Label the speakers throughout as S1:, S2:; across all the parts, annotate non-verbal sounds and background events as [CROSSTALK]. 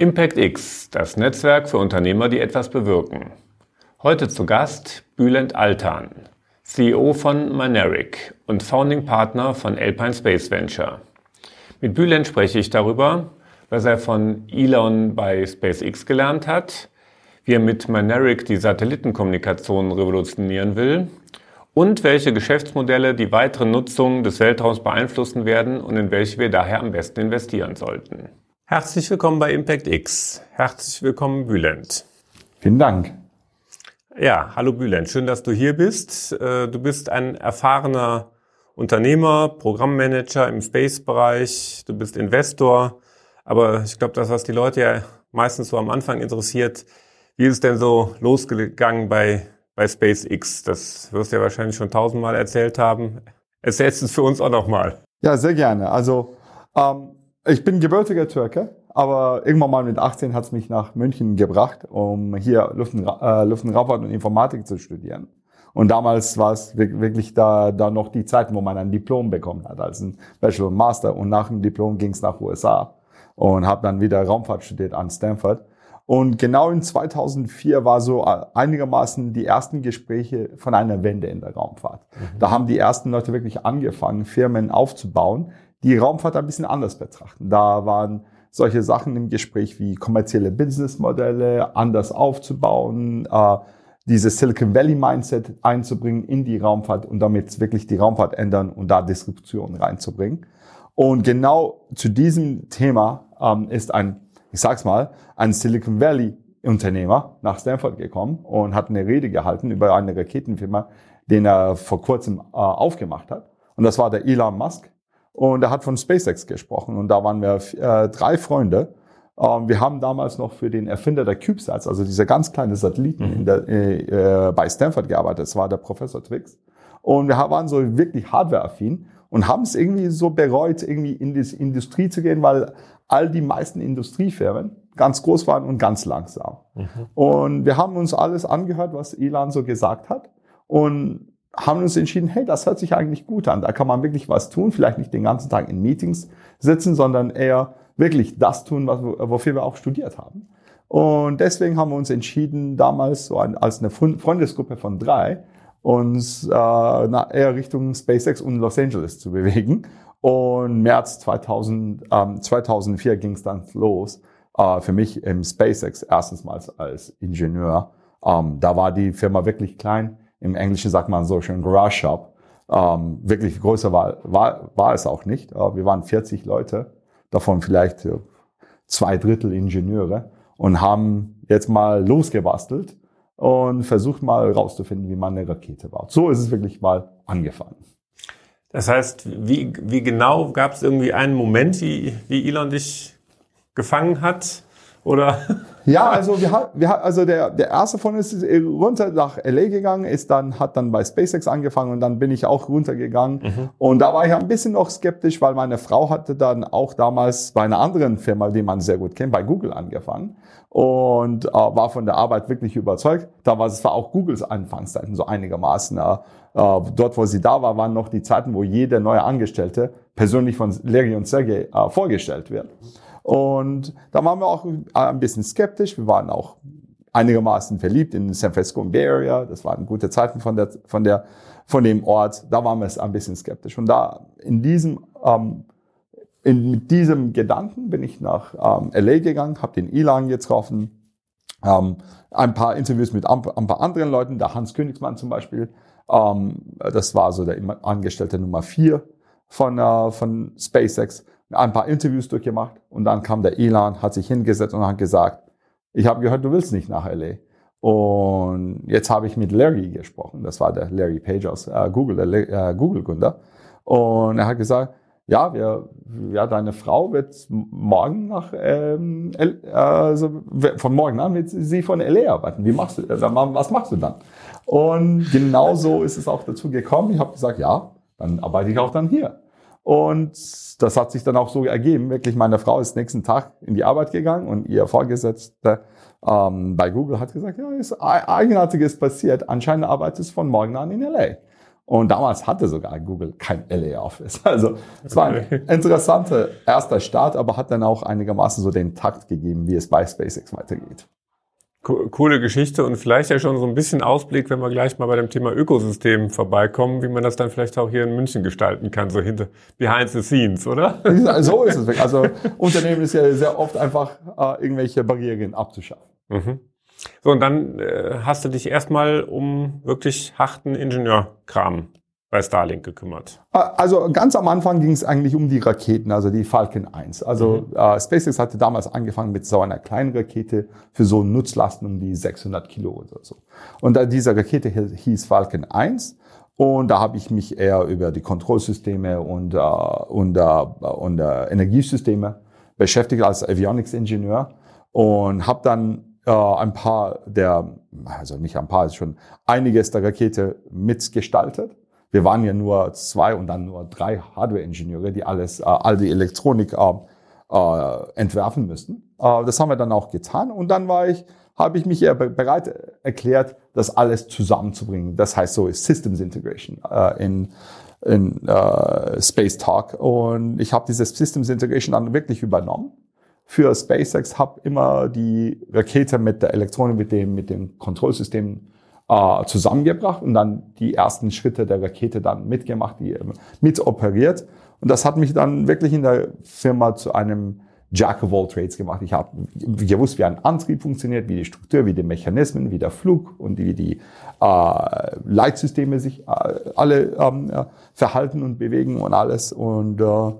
S1: Impact X, das Netzwerk für Unternehmer, die etwas bewirken. Heute zu Gast Bülent Altan, CEO von Maneric und Founding Partner von Alpine Space Venture. Mit Bülent spreche ich darüber, was er von Elon bei SpaceX gelernt hat, wie er mit Maneric die Satellitenkommunikation revolutionieren will und welche Geschäftsmodelle die weitere Nutzung des Weltraums beeinflussen werden und in welche wir daher am besten investieren sollten. Herzlich willkommen bei Impact X. Herzlich willkommen, Bülent.
S2: Vielen Dank.
S1: Ja, hallo Bülent. Schön, dass du hier bist. Äh, du bist ein erfahrener Unternehmer, Programmmanager im Space-Bereich. Du bist Investor. Aber ich glaube, das, was die Leute ja meistens so am Anfang interessiert, wie ist es denn so losgegangen bei, bei SpaceX? Das wirst du ja wahrscheinlich schon tausendmal erzählt haben. Erzählst du es für uns auch nochmal.
S2: Ja, sehr gerne. Also, ähm, ich bin gebürtiger Türke, aber irgendwann mal mit 18 hat es mich nach München gebracht, um hier Luft- äh, Luft- und Raumfahrt und Informatik zu studieren. Und damals war es wirklich da, da noch die Zeit, wo man ein Diplom bekommen hat, als ein Bachelor und Master. Und nach dem Diplom ging es nach USA und habe dann wieder Raumfahrt studiert an Stanford. Und genau in 2004 war so einigermaßen die ersten Gespräche von einer Wende in der Raumfahrt. Mhm. Da haben die ersten Leute wirklich angefangen, Firmen aufzubauen, die Raumfahrt ein bisschen anders betrachten. Da waren solche Sachen im Gespräch wie kommerzielle Businessmodelle anders aufzubauen, äh, dieses Silicon Valley Mindset einzubringen in die Raumfahrt und damit wirklich die Raumfahrt ändern und da Disruption reinzubringen. Und genau zu diesem Thema ähm, ist ein, ich sag's mal, ein Silicon Valley Unternehmer nach Stanford gekommen und hat eine Rede gehalten über eine Raketenfirma, den er vor kurzem äh, aufgemacht hat. Und das war der Elon Musk. Und er hat von SpaceX gesprochen und da waren wir äh, drei Freunde. Ähm, wir haben damals noch für den Erfinder der CubeSats, also diese ganz kleine Satelliten mhm. der, äh, äh, bei Stanford gearbeitet. Das war der Professor Twix. Und wir waren so wirklich hardwareaffin und haben es irgendwie so bereut, irgendwie in die Industrie zu gehen, weil all die meisten Industriefirmen ganz groß waren und ganz langsam. Mhm. Und wir haben uns alles angehört, was Elon so gesagt hat. Und haben uns entschieden, hey, das hört sich eigentlich gut an. Da kann man wirklich was tun, vielleicht nicht den ganzen Tag in Meetings sitzen, sondern eher wirklich das tun, was, wofür wir auch studiert haben. Und deswegen haben wir uns entschieden, damals so ein, als eine Freundesgruppe von drei, uns äh, eher Richtung SpaceX und Los Angeles zu bewegen. Und März 2000, ähm, 2004 ging es dann los äh, für mich im SpaceX, erstens mal als Ingenieur. Ähm, da war die Firma wirklich klein im Englischen sagt man so schön Garage Shop. Ähm, wirklich größer war, war, war es auch nicht. Äh, wir waren 40 Leute, davon vielleicht äh, zwei Drittel Ingenieure und haben jetzt mal losgebastelt und versucht mal rauszufinden, wie man eine Rakete baut. So ist es wirklich mal angefangen.
S1: Das heißt, wie, wie genau gab es irgendwie einen Moment, wie, wie Elon dich gefangen hat? Oder?
S2: Ja, also wir, wir also der, der erste von uns ist runter nach LA gegangen, ist dann, hat dann bei SpaceX angefangen und dann bin ich auch runtergegangen. Mhm. Und da war ich ein bisschen noch skeptisch, weil meine Frau hatte dann auch damals bei einer anderen Firma, die man sehr gut kennt, bei Google angefangen und äh, war von der Arbeit wirklich überzeugt. Da war es war auch Googles Anfangszeiten so einigermaßen. Äh, dort, wo sie da war, waren noch die Zeiten, wo jeder neue Angestellte persönlich von Larry und Sergey äh, vorgestellt wird. Und da waren wir auch ein bisschen skeptisch. Wir waren auch einigermaßen verliebt in San Francisco Bay Area. Das waren gute Zeiten von der, von der, von dem Ort. Da waren wir ein bisschen skeptisch. Und da in diesem, ähm, in, mit diesem Gedanken bin ich nach ähm, LA gegangen, habe den Elon getroffen, ähm, ein paar Interviews mit ein, ein, paar anderen Leuten, der Hans Königsmann zum Beispiel. Ähm, das war so der Angestellte Nummer vier von, äh, von SpaceX ein paar Interviews durchgemacht und dann kam der Elon, hat sich hingesetzt und hat gesagt, ich habe gehört, du willst nicht nach LA. Und jetzt habe ich mit Larry gesprochen, das war der Larry Page aus äh, Google, der äh, Google-Gründer. Und er hat gesagt, ja, wir, ja, deine Frau wird morgen nach, ähm, also von morgen an wird sie von LA arbeiten. Wie machst du, äh, was machst du dann? Und genau so ist es auch dazu gekommen. Ich habe gesagt, ja, dann arbeite ich auch dann hier. Und das hat sich dann auch so ergeben. Wirklich, meine Frau ist nächsten Tag in die Arbeit gegangen und ihr Vorgesetzter ähm, bei Google hat gesagt, ja, ist Eigenartiges passiert. Anscheinend arbeitet es von morgen an in LA. Und damals hatte sogar Google kein LA Office. [LAUGHS] Also es war ein interessanter erster Start, aber hat dann auch einigermaßen so den Takt gegeben, wie es bei SpaceX weitergeht.
S1: Coole Geschichte und vielleicht ja schon so ein bisschen Ausblick, wenn wir gleich mal bei dem Thema Ökosystem vorbeikommen, wie man das dann vielleicht auch hier in München gestalten kann, so hinter behind the scenes, oder? [LAUGHS]
S2: So ist es. Also Unternehmen ist ja sehr oft einfach äh, irgendwelche Barrieren abzuschaffen. Mhm.
S1: So, und dann äh, hast du dich erstmal um wirklich harten Ingenieurkram bei Starlink gekümmert?
S2: Also ganz am Anfang ging es eigentlich um die Raketen, also die Falcon 1. Also mhm. äh, SpaceX hatte damals angefangen mit so einer kleinen Rakete für so Nutzlasten um die 600 Kilo oder so. Und äh, diese Rakete hieß Falcon 1. Und da habe ich mich eher über die Kontrollsysteme und, äh, und, äh, und äh, Energiesysteme beschäftigt als Avionics-Ingenieur und habe dann äh, ein paar der, also nicht ein paar, schon einiges der Rakete mitgestaltet wir waren ja nur zwei und dann nur drei Hardware-Ingenieure, die alles, äh, all die Elektronik äh, äh, entwerfen müssten. Äh, das haben wir dann auch getan und dann war ich, habe ich mich bereit erklärt, das alles zusammenzubringen. Das heißt so Systems Integration äh, in, in äh, Space Talk und ich habe dieses Systems Integration dann wirklich übernommen für SpaceX, habe immer die Rakete mit der Elektronik, mit dem, mit dem Kontrollsystem äh, zusammengebracht und dann die ersten Schritte der Rakete dann mitgemacht, die äh, mit operiert. Und das hat mich dann wirklich in der Firma zu einem Jack of all Trades gemacht. Ich habe gewusst, wie ein Antrieb funktioniert, wie die Struktur, wie die Mechanismen, wie der Flug und wie die äh, Leitsysteme sich äh, alle ähm, ja, verhalten und bewegen und alles. Und äh,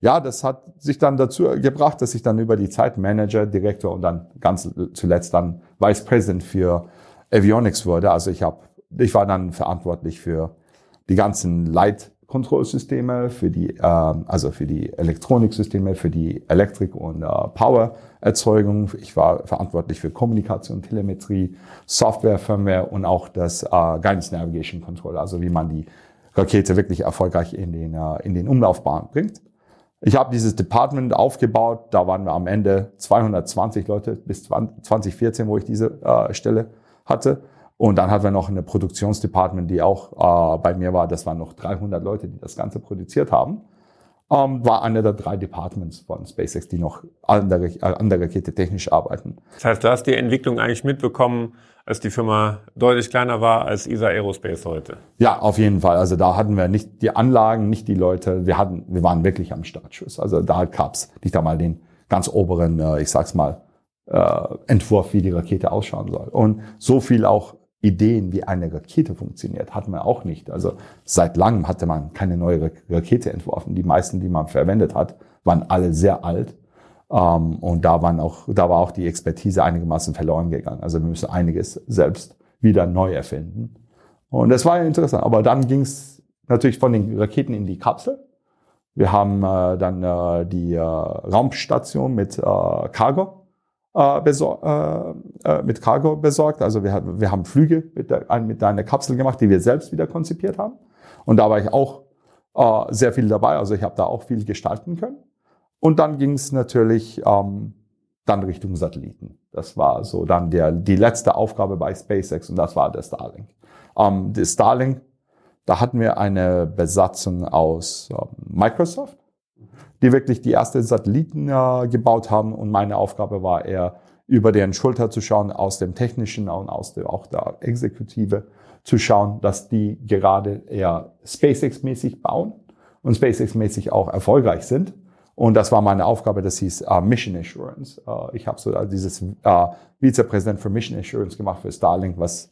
S2: ja, das hat sich dann dazu gebracht, dass ich dann über die Zeit Manager, Direktor und dann ganz zuletzt dann Vice President für Avionics wurde. Also ich habe, ich war dann verantwortlich für die ganzen Leitkontrollsysteme, für die, äh, also für die Elektroniksysteme, für die Elektrik- und äh, Powererzeugung. Ich war verantwortlich für Kommunikation, Telemetrie, Software, Firmware und auch das äh, Guidance Navigation Control, also wie man die Rakete wirklich erfolgreich in den, äh, in den Umlaufbahn bringt. Ich habe dieses Department aufgebaut, da waren wir am Ende 220 Leute bis 2014, wo ich diese äh, Stelle hatte. Und dann hatten wir noch eine Produktionsdepartment, die auch äh, bei mir war. Das waren noch 300 Leute, die das Ganze produziert haben. Ähm, war einer der drei Departments von SpaceX, die noch an der, äh, an der Rakete technisch arbeiten.
S1: Das heißt, du hast die Entwicklung eigentlich mitbekommen, als die Firma deutlich kleiner war als ESA Aerospace heute.
S2: Ja, auf jeden Fall. Also da hatten wir nicht die Anlagen, nicht die Leute. Wir hatten, wir waren wirklich am Startschuss. Also da gab's nicht einmal den ganz oberen, äh, ich sag's mal, äh, Entwurf, wie die Rakete ausschauen soll. Und so viel auch Ideen, wie eine Rakete funktioniert, hatten wir auch nicht. Also seit langem hatte man keine neue Rakete entworfen. Die meisten, die man verwendet hat, waren alle sehr alt. Ähm, und da waren auch, da war auch die Expertise einigermaßen verloren gegangen. Also wir müssen einiges selbst wieder neu erfinden. Und das war ja interessant. Aber dann ging es natürlich von den Raketen in die Kapsel. Wir haben äh, dann äh, die äh, Raumstation mit äh, Cargo äh, äh, äh, mit Cargo besorgt. Also wir, wir haben Flüge mit, der, mit einer Kapsel gemacht, die wir selbst wieder konzipiert haben. Und da war ich auch äh, sehr viel dabei. Also ich habe da auch viel gestalten können. Und dann ging es natürlich ähm, dann Richtung Satelliten. Das war so dann der, die letzte Aufgabe bei SpaceX und das war der Starlink. Ähm, der Starlink, da hatten wir eine Besatzung aus ähm, Microsoft, die wirklich die ersten Satelliten äh, gebaut haben. Und meine Aufgabe war eher, über deren Schulter zu schauen, aus dem Technischen und aus der, auch der Exekutive zu schauen, dass die gerade eher SpaceX-mäßig bauen und SpaceX-mäßig auch erfolgreich sind. Und das war meine Aufgabe, das hieß uh, Mission Assurance. Uh, ich habe so uh, dieses uh, Vizepräsident für Mission Assurance gemacht für Starlink, was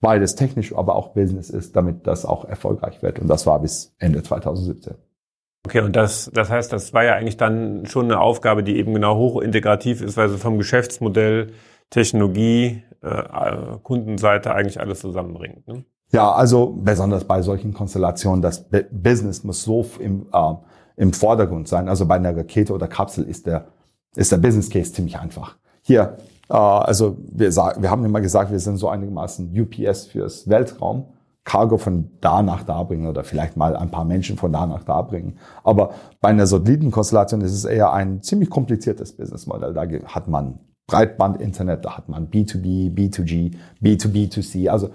S2: beides technisch, aber auch Business ist, damit das auch erfolgreich wird. Und das war bis Ende 2017.
S1: Okay, und das, das heißt, das war ja eigentlich dann schon eine Aufgabe, die eben genau hochintegrativ ist, weil sie vom Geschäftsmodell, Technologie, äh, Kundenseite eigentlich alles zusammenbringt. Ne?
S2: Ja, also besonders bei solchen Konstellationen, das Business muss so im, äh, im Vordergrund sein. Also bei einer Rakete oder Kapsel ist der, ist der Business Case ziemlich einfach. Hier, äh, also wir, sagen, wir haben immer gesagt, wir sind so einigermaßen UPS fürs Weltraum. Cargo von da nach da bringen oder vielleicht mal ein paar Menschen von da nach da bringen. Aber bei einer Satellitenkonstellation ist es eher ein ziemlich kompliziertes Businessmodell. Da hat man Breitband-Internet, da hat man B2B, B2G, B2B2C, also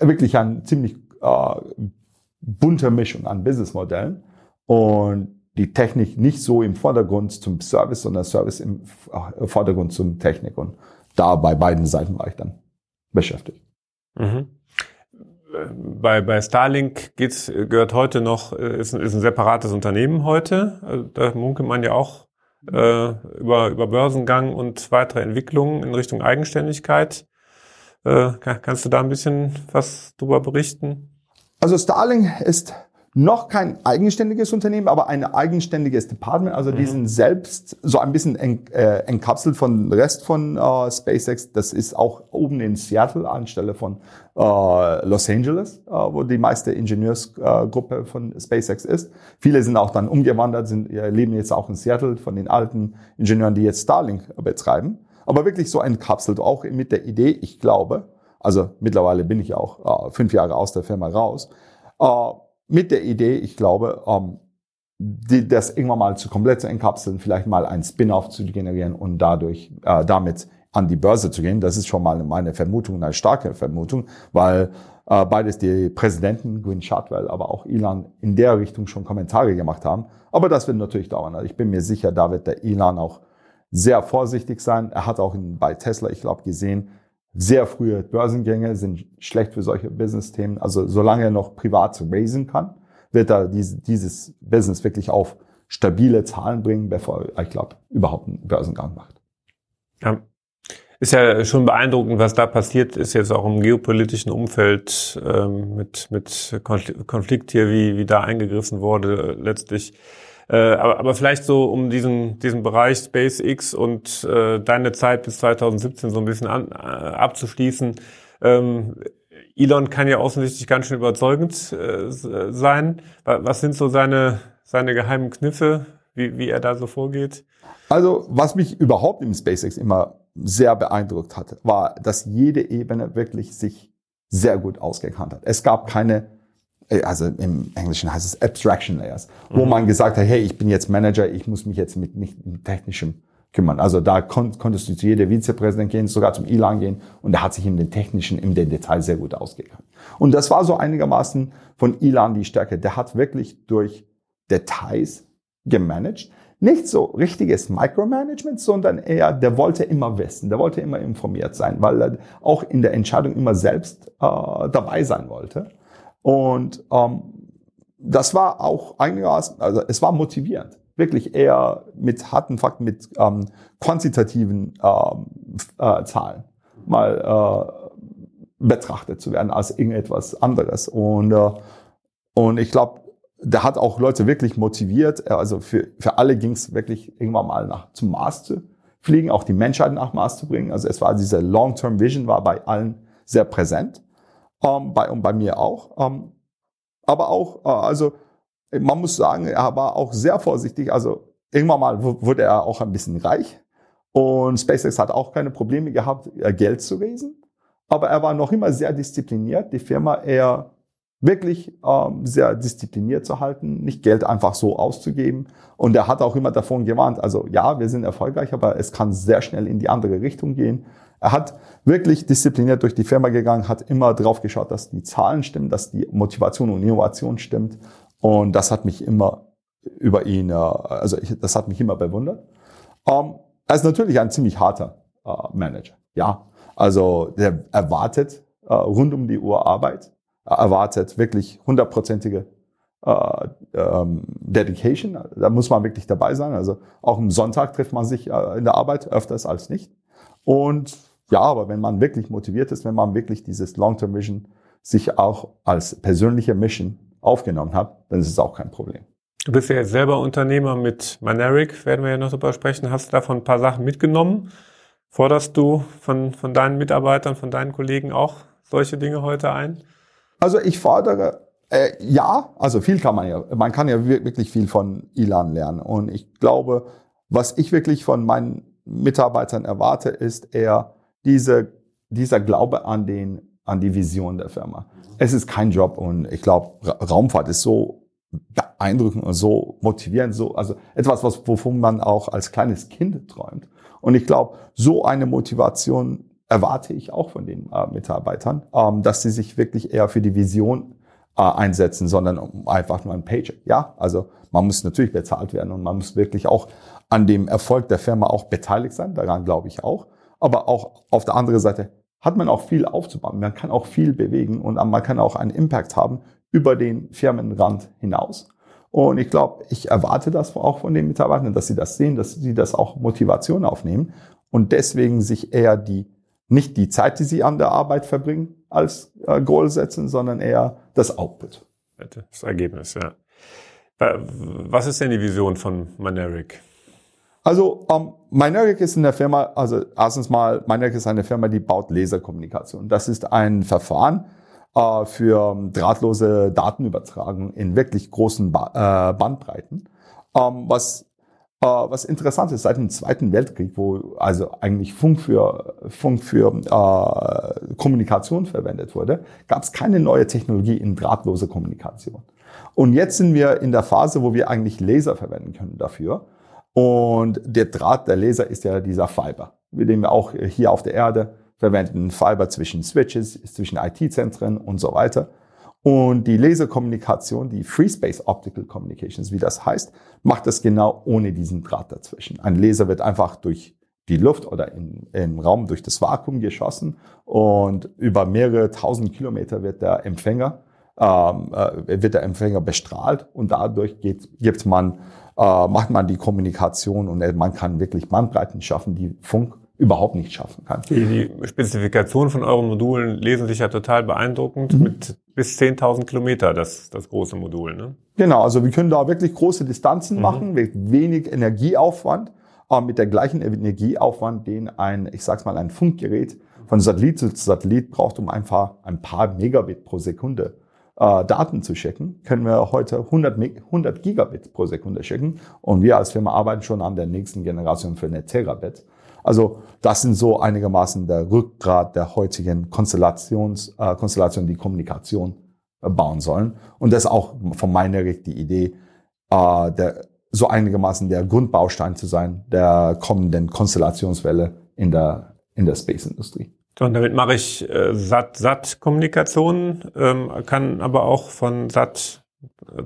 S2: wirklich ein ziemlich äh, bunte Mischung an Businessmodellen und die Technik nicht so im Vordergrund zum Service, sondern Service im Vordergrund zum Technik. Und da bei beiden Seiten war ich dann beschäftigt. Mhm.
S1: Bei, bei Starlink geht's, gehört heute noch, ist, ist ein separates Unternehmen heute. Also da munkelt man ja auch äh, über, über Börsengang und weitere Entwicklungen in Richtung Eigenständigkeit. Äh, kannst du da ein bisschen was drüber berichten?
S2: Also Starlink ist noch kein eigenständiges Unternehmen, aber ein eigenständiges Department. Also mhm. die sind selbst so ein bisschen ent, äh, entkapselt von Rest von äh, SpaceX. Das ist auch oben in Seattle anstelle von äh, Los Angeles, äh, wo die meiste Ingenieursgruppe äh, von SpaceX ist. Viele sind auch dann umgewandert, sind, äh, leben jetzt auch in Seattle von den alten Ingenieuren, die jetzt Starlink betreiben. Aber wirklich so entkapselt, auch mit der Idee, ich glaube, also mittlerweile bin ich auch fünf Jahre aus der Firma raus, mit der Idee, ich glaube, ähm, die, das irgendwann mal zu komplett zu entkapseln, vielleicht mal ein Spin-off zu generieren und dadurch äh, damit an die Börse zu gehen. Das ist schon mal meine Vermutung, eine starke Vermutung, weil äh, beides die Präsidenten, Gwynne Shotwell, aber auch Elon in der Richtung schon Kommentare gemacht haben. Aber das wird natürlich dauern. Also ich bin mir sicher, da wird der Elon auch sehr vorsichtig sein. Er hat auch in, bei Tesla, ich glaube, gesehen, sehr frühe Börsengänge sind schlecht für solche Business-Themen. Also solange er noch privat raisen kann, wird er diese, dieses Business wirklich auf stabile Zahlen bringen, bevor er, ich glaube, überhaupt einen Börsengang macht.
S1: Ja. Ist ja schon beeindruckend, was da passiert ist, jetzt auch im geopolitischen Umfeld ähm, mit, mit Konflikt hier, wie, wie da eingegriffen wurde letztlich. Äh, aber, aber vielleicht so um diesen, diesen Bereich SpaceX und äh, deine Zeit bis 2017 so ein bisschen an, äh, abzuschließen. Ähm, Elon kann ja offensichtlich ganz schön überzeugend äh, sein. Was sind so seine, seine geheimen Kniffe, wie, wie er da so vorgeht?
S2: Also, was mich überhaupt im SpaceX immer sehr beeindruckt hat, war, dass jede Ebene wirklich sich sehr gut ausgekannt hat. Es gab keine also im Englischen heißt es Abstraction Layers, wo man gesagt hat, hey, ich bin jetzt Manager, ich muss mich jetzt mit nicht mit technischem kümmern. Also da kon konntest du zu jeder Vizepräsident gehen, sogar zum Ilan gehen und er hat sich in den technischen, im Detail sehr gut ausgekannt. Und das war so einigermaßen von Ilan die Stärke. Der hat wirklich durch Details gemanagt. Nicht so richtiges Micromanagement, sondern eher, der wollte immer wissen, der wollte immer informiert sein, weil er auch in der Entscheidung immer selbst äh, dabei sein wollte. Und ähm, das war auch einigermaßen, also es war motivierend. Wirklich eher mit harten Fakten, mit ähm, quantitativen ähm, äh, Zahlen mal äh, betrachtet zu werden als irgendetwas anderes. Und, äh, und ich glaube, der hat auch Leute wirklich motiviert. Also für, für alle ging es wirklich irgendwann mal nach zum Mars zu fliegen, auch die Menschheit nach Mars zu bringen. Also es war diese Long-Term Vision war bei allen sehr präsent ähm, bei, und bei mir auch. Ähm, aber auch, äh, also man muss sagen, er war auch sehr vorsichtig. Also irgendwann mal wurde er auch ein bisschen reich und SpaceX hat auch keine Probleme gehabt, äh, Geld zu raisen. Aber er war noch immer sehr diszipliniert, die Firma eher wirklich ähm, sehr diszipliniert zu halten, nicht Geld einfach so auszugeben. Und er hat auch immer davon gewarnt, also ja, wir sind erfolgreich, aber es kann sehr schnell in die andere Richtung gehen. Er hat wirklich diszipliniert durch die Firma gegangen, hat immer drauf geschaut, dass die Zahlen stimmen, dass die Motivation und Innovation stimmt. Und das hat mich immer über ihn, äh, also ich, das hat mich immer bewundert. Ähm, er ist natürlich ein ziemlich harter äh, Manager. Ja, also der erwartet äh, rund um die Uhr Arbeit, er erwartet wirklich hundertprozentige äh, ähm, Dedication. Da muss man wirklich dabei sein. Also auch am Sonntag trifft man sich äh, in der Arbeit öfters als nicht. Und ja, aber wenn man wirklich motiviert ist, wenn man wirklich dieses Long-Term Vision sich auch als persönliche Mission aufgenommen hat, dann ist es auch kein Problem.
S1: Du bist ja jetzt selber Unternehmer mit Maneric, werden wir ja noch drüber sprechen. Hast du davon ein paar Sachen mitgenommen? Forderst du von, von deinen Mitarbeitern, von deinen Kollegen auch solche Dinge heute ein?
S2: Also ich fordere, äh, ja, also viel kann man ja, man kann ja wirklich viel von Ilan lernen. Und ich glaube, was ich wirklich von meinen Mitarbeitern erwarte, ist eher, diese, dieser Glaube an den, an die Vision der Firma. Es ist kein Job und ich glaube, Raumfahrt ist so beeindruckend und so motivierend, so, also etwas, was, wovon man auch als kleines Kind träumt. Und ich glaube, so eine Motivation erwarte ich auch von den äh, Mitarbeitern, ähm, dass sie sich wirklich eher für die Vision äh, einsetzen, sondern einfach nur ein Paycheck. Ja, also man muss natürlich bezahlt werden und man muss wirklich auch an dem Erfolg der Firma auch beteiligt sein. Daran glaube ich auch. Aber auch auf der anderen Seite hat man auch viel aufzubauen. Man kann auch viel bewegen und man kann auch einen Impact haben über den Firmenrand hinaus. Und ich glaube, ich erwarte das auch von den Mitarbeitern, dass sie das sehen, dass sie das auch Motivation aufnehmen und deswegen sich eher die, nicht die Zeit, die sie an der Arbeit verbringen, als äh, Goal setzen, sondern eher das Output.
S1: Das Ergebnis, ja. Was ist denn die Vision von Maneric?
S2: Also ähm, Myneric ist in der Firma, also erstens mal, Myneric ist eine Firma, die baut Laserkommunikation. Das ist ein Verfahren äh, für drahtlose Datenübertragung in wirklich großen ba äh, Bandbreiten. Ähm, was äh, was interessant ist, seit dem Zweiten Weltkrieg, wo also eigentlich Funk für, Funk für äh, Kommunikation verwendet wurde, gab es keine neue Technologie in drahtlose Kommunikation. Und jetzt sind wir in der Phase, wo wir eigentlich Laser verwenden können dafür. Und der Draht, der Laser ist ja dieser Fiber, den wir auch hier auf der Erde verwenden. Fiber zwischen Switches, zwischen IT-Zentren und so weiter. Und die Laserkommunikation, die Free Space Optical Communications, wie das heißt, macht das genau ohne diesen Draht dazwischen. Ein Laser wird einfach durch die Luft oder in, im Raum durch das Vakuum geschossen und über mehrere tausend Kilometer wird der Empfänger ähm, äh, wird der Empfänger bestrahlt und dadurch geht, gibt man äh, macht man die Kommunikation und man kann wirklich Bandbreiten schaffen, die Funk überhaupt nicht schaffen kann.
S1: Die, die Spezifikationen von euren Modulen lesen sich ja total beeindruckend mhm. mit bis 10.000 Kilometer, das, das große Modul. Ne?
S2: Genau, also wir können da wirklich große Distanzen mhm. machen mit wenig Energieaufwand, aber mit der gleichen Energieaufwand, den ein, ich sag's mal, ein Funkgerät von Satellit zu Satellit braucht, um einfach ein paar Megabit pro Sekunde äh, Daten zu schicken, können wir heute 100, 100 Gigabit pro Sekunde schicken. Und wir als Firma arbeiten schon an der nächsten Generation für eine Terabit. Also das sind so einigermaßen der Rückgrat der heutigen Konstellations, äh, Konstellation, die Kommunikation äh, bauen sollen. Und das ist auch von meiner die Idee, äh, der, so einigermaßen der Grundbaustein zu sein der kommenden Konstellationswelle in der, in der Space-Industrie.
S1: So, und damit mache ich äh, SAT-Kommunikation, ähm, kann aber auch von SAT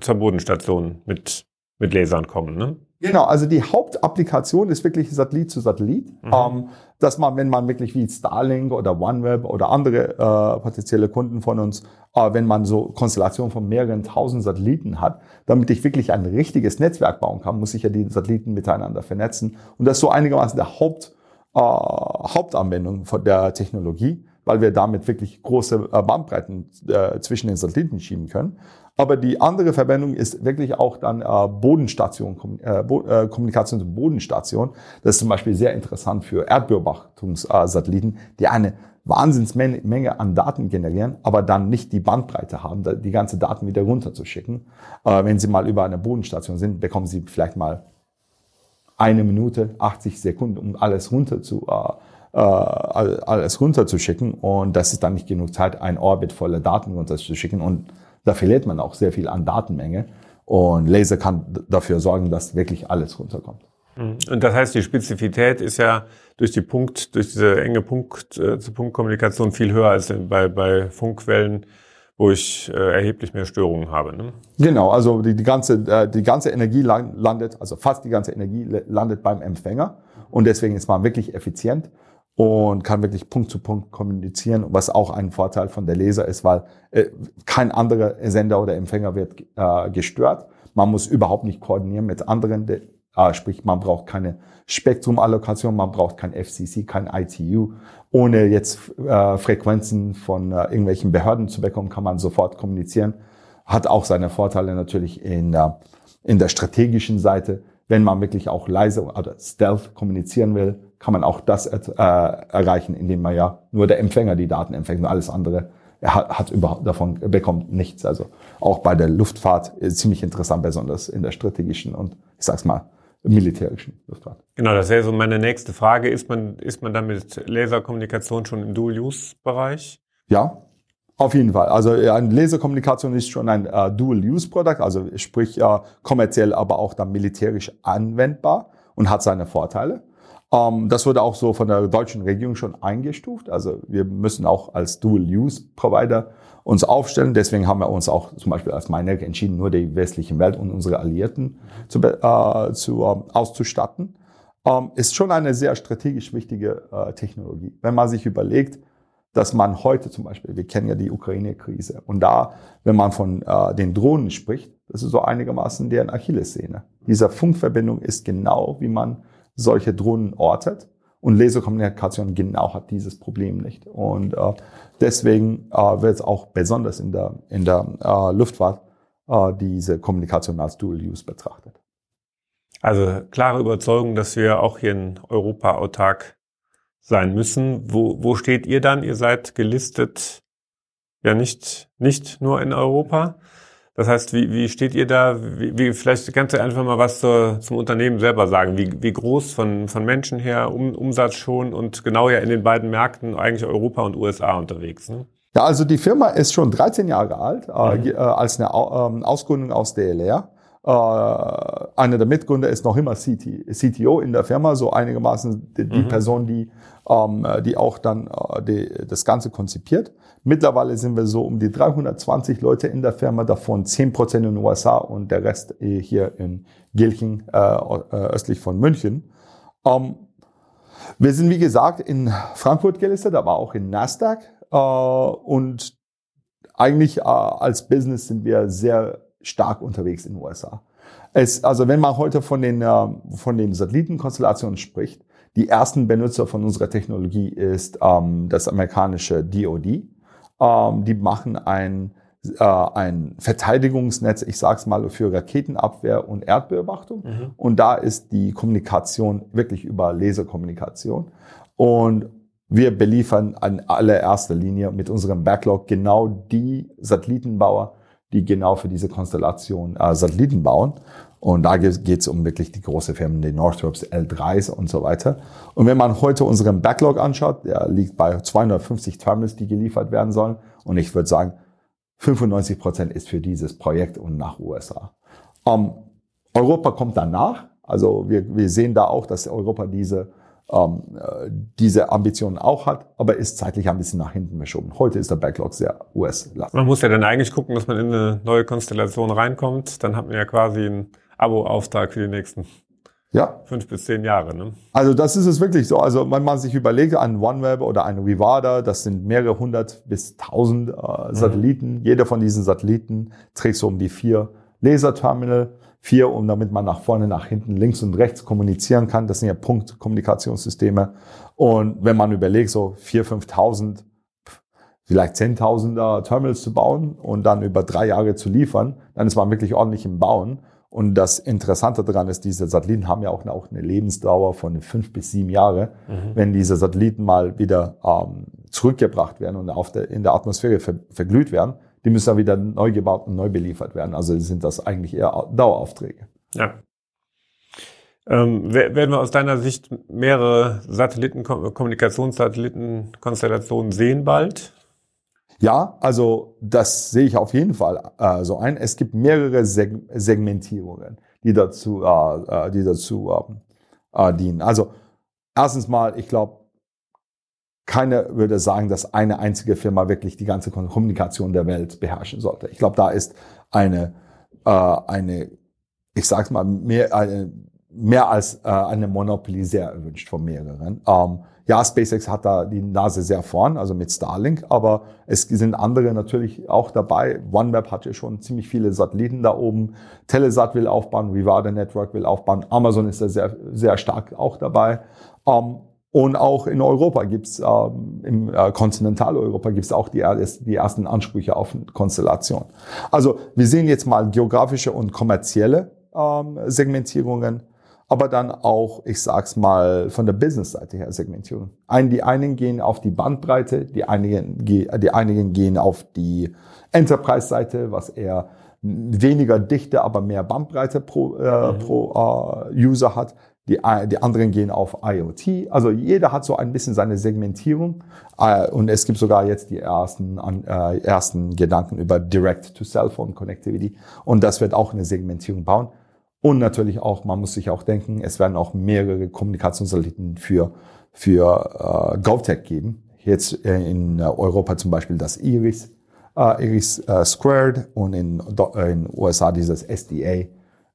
S1: zur Bodenstation mit, mit Lasern kommen, ne?
S2: Genau, also die Hauptapplikation ist wirklich Satellit zu Satellit, mhm. ähm, dass man, wenn man wirklich wie Starlink oder OneWeb oder andere äh, potenzielle Kunden von uns, äh, wenn man so Konstellationen von mehreren tausend Satelliten hat, damit ich wirklich ein richtiges Netzwerk bauen kann, muss ich ja die Satelliten miteinander vernetzen. Und das ist so einigermaßen der Haupt äh, Hauptanwendung von der Technologie, weil wir damit wirklich große äh, Bandbreiten äh, zwischen den Satelliten schieben können. Aber die andere Verwendung ist wirklich auch dann äh, Bodenstation, äh, Bo äh, Kommunikation zur Bodenstation. Das ist zum Beispiel sehr interessant für Erdbeobachtungssatelliten, die eine Wahnsinnsmenge an Daten generieren, aber dann nicht die Bandbreite haben, die ganze Daten wieder runterzuschicken. Äh, wenn Sie mal über eine Bodenstation sind, bekommen Sie vielleicht mal eine Minute, 80 Sekunden, um alles runter zu, äh, äh alles runterzuschicken. Und das ist dann nicht genug Zeit, ein Orbit voller Daten runterzuschicken. Und da verliert man auch sehr viel an Datenmenge. Und Laser kann dafür sorgen, dass wirklich alles runterkommt.
S1: Mhm. Und das heißt, die Spezifität ist ja durch die Punkt, durch diese enge Punkt-zu-Punkt-Kommunikation viel höher als bei, bei Funkwellen wo ich äh, erheblich mehr Störungen habe. Ne?
S2: Genau, also die, die, ganze, äh, die ganze Energie landet, also fast die ganze Energie landet beim Empfänger und deswegen ist man wirklich effizient und kann wirklich Punkt zu Punkt kommunizieren, was auch ein Vorteil von der Laser ist, weil äh, kein anderer Sender oder Empfänger wird äh, gestört. Man muss überhaupt nicht koordinieren mit anderen, äh, sprich man braucht keine Spektrumallokation, man braucht kein FCC, kein ITU. Ohne jetzt äh, Frequenzen von äh, irgendwelchen Behörden zu bekommen, kann man sofort kommunizieren. Hat auch seine Vorteile natürlich in, äh, in der strategischen Seite. Wenn man wirklich auch leise oder stealth kommunizieren will, kann man auch das äh, erreichen, indem man ja nur der Empfänger die Daten empfängt und alles andere er hat, hat überhaupt davon bekommt nichts. Also auch bei der Luftfahrt ist ziemlich interessant, besonders in der strategischen und ich sag's mal militärischen Luftfahrt.
S1: Genau, das wäre so meine nächste Frage. Ist man, ist man dann mit Laserkommunikation schon im Dual-Use-Bereich?
S2: Ja, auf jeden Fall. Also eine Laserkommunikation ist schon ein äh, Dual-Use-Produkt, also sprich äh, kommerziell, aber auch dann militärisch anwendbar und hat seine Vorteile. Ähm, das wurde auch so von der deutschen Regierung schon eingestuft. Also wir müssen auch als Dual-Use-Provider uns aufstellen. Deswegen haben wir uns auch zum Beispiel als Minerg entschieden, nur die westliche Welt und unsere Alliierten zu, äh, zu ähm, auszustatten. Ähm, ist schon eine sehr strategisch wichtige äh, Technologie. Wenn man sich überlegt, dass man heute zum Beispiel, wir kennen ja die Ukraine-Krise, und da, wenn man von äh, den Drohnen spricht, das ist so einigermaßen deren Achillessehne. Diese Funkverbindung ist genau, wie man solche Drohnen ortet. Und Laserkommunikation genau hat dieses Problem nicht. Und äh, deswegen äh, wird es auch besonders in der, in der äh, Luftfahrt äh, diese Kommunikation als Dual-Use betrachtet.
S1: Also klare Überzeugung, dass wir auch hier in Europa autark sein müssen. Wo, wo steht ihr dann? Ihr seid gelistet ja nicht, nicht nur in Europa. Das heißt, wie, wie steht ihr da? Wie, wie, vielleicht kannst du einfach mal was zur, zum Unternehmen selber sagen. Wie, wie groß von, von Menschen her, um, Umsatz schon und genau ja in den beiden Märkten eigentlich Europa und USA unterwegs. Ne?
S2: Ja, also die Firma ist schon 13 Jahre alt, äh, mhm. äh, als eine äh, Ausgründung aus DLR. Äh, einer der Mitgründer ist noch immer CT, CTO in der Firma, so einigermaßen die, mhm. Person, die, ähm, die auch dann äh, die, das Ganze konzipiert. Mittlerweile sind wir so um die 320 Leute in der Firma, davon 10 Prozent in den USA und der Rest hier in Gilching, äh, äh, östlich von München. Ähm, wir sind, wie gesagt, in Frankfurt gelistet, aber auch in Nasdaq. Äh, und eigentlich äh, als Business sind wir sehr stark unterwegs in den USA. Es, also wenn man heute von den, äh, von den Satellitenkonstellationen spricht, die ersten Benutzer von unserer Technologie ist ähm, das amerikanische DoD. Ähm, die machen ein, äh, ein Verteidigungsnetz, ich sage es mal, für Raketenabwehr und Erdbeobachtung. Mhm. Und da ist die Kommunikation wirklich über Laserkommunikation. Und wir beliefern an allererster Linie mit unserem Backlog genau die Satellitenbauer, die genau für diese Konstellation äh, Satelliten bauen. Und da geht es um wirklich die große Firmen, die Northrops, L3s und so weiter. Und wenn man heute unseren Backlog anschaut, der liegt bei 250 Terminals, die geliefert werden sollen. Und ich würde sagen, 95 Prozent ist für dieses Projekt und nach USA. Um, ähm, Europa kommt danach. Also wir, wir sehen da auch, dass Europa diese diese Ambitionen auch hat, aber ist zeitlich ein bisschen nach hinten verschoben. Heute ist der Backlog sehr US-lastig.
S1: Man muss ja dann eigentlich gucken, dass man in eine neue Konstellation reinkommt. Dann hat man ja quasi einen Abo-Auftrag für die nächsten ja. fünf bis zehn Jahre. Ne?
S2: Also das ist es wirklich so. Also wenn man sich überlegt, ein OneWeb oder ein Rivada, das sind mehrere hundert bis tausend äh, Satelliten. Mhm. Jeder von diesen Satelliten trägt so um die vier Laserterminal vier, um damit man nach vorne, nach hinten, links und rechts kommunizieren kann. Das sind ja Punktkommunikationssysteme. Und wenn man überlegt, so vier, 5.000, vielleicht 10.000er Terminals zu bauen und dann über drei Jahre zu liefern, dann ist man wirklich ordentlich im Bauen. Und das Interessante daran ist, diese Satelliten haben ja auch eine, Lebensdauer von fünf bis sieben Jahre. Mhm. Wenn diese Satelliten mal wieder ähm, zurückgebracht werden und auf der, in der Atmosphäre ver, verglüht werden, die müssen dann wieder neu gebaut und neu beliefert werden. Also sind das eigentlich eher Daueraufträge.
S1: Ja. Ähm, werden wir aus deiner Sicht mehrere Satelliten, Kommunikationssatellitenkonstellationen sehen bald?
S2: Ja, also das sehe ich auf jeden Fall äh, so ein. Es gibt mehrere Seg Segmentierungen, die dazu, äh, äh die dazu ähm, äh, dienen. Also erstens mal, ich glaube, keiner würde sagen, dass eine einzige Firma wirklich die ganze Kommunikation der Welt beherrschen sollte. Ich glaube, da ist eine, äh, eine, ich sag's mal, mehr, eine, mehr als äh, eine Monopoly sehr erwünscht von mehreren. Ähm, ja, SpaceX hat da die Nase sehr vorn, also mit Starlink, aber es sind andere natürlich auch dabei. OneWeb hat ja schon ziemlich viele Satelliten da oben. Telesat will aufbauen, Rivada Network will aufbauen, Amazon ist da sehr, sehr stark auch dabei. Ähm, und auch in Europa gibt's ähm, im äh, Kontinentaleuropa gibt's auch die, die ersten Ansprüche auf Konstellation. Also wir sehen jetzt mal geografische und kommerzielle ähm, Segmentierungen, aber dann auch, ich sag's mal, von der Business-Seite her Segmentierung. Ein, die einen gehen auf die Bandbreite, die einigen, die einigen gehen auf die Enterprise-Seite, was eher weniger Dichte, aber mehr Bandbreite pro, äh, mhm. pro äh, User hat die, die anderen gehen auf IoT. Also jeder hat so ein bisschen seine Segmentierung. Äh, und es gibt sogar jetzt die ersten, äh, ersten Gedanken über Direct-to-Cellphone-Connectivity. Und das wird auch eine Segmentierung bauen. Und natürlich auch, man muss sich auch denken, es werden auch mehrere Kommunikationssatelliten für, für äh, GovTech geben. Jetzt äh, in Europa zum Beispiel das Iris, äh, Iris äh, Squared und in den USA dieses SDA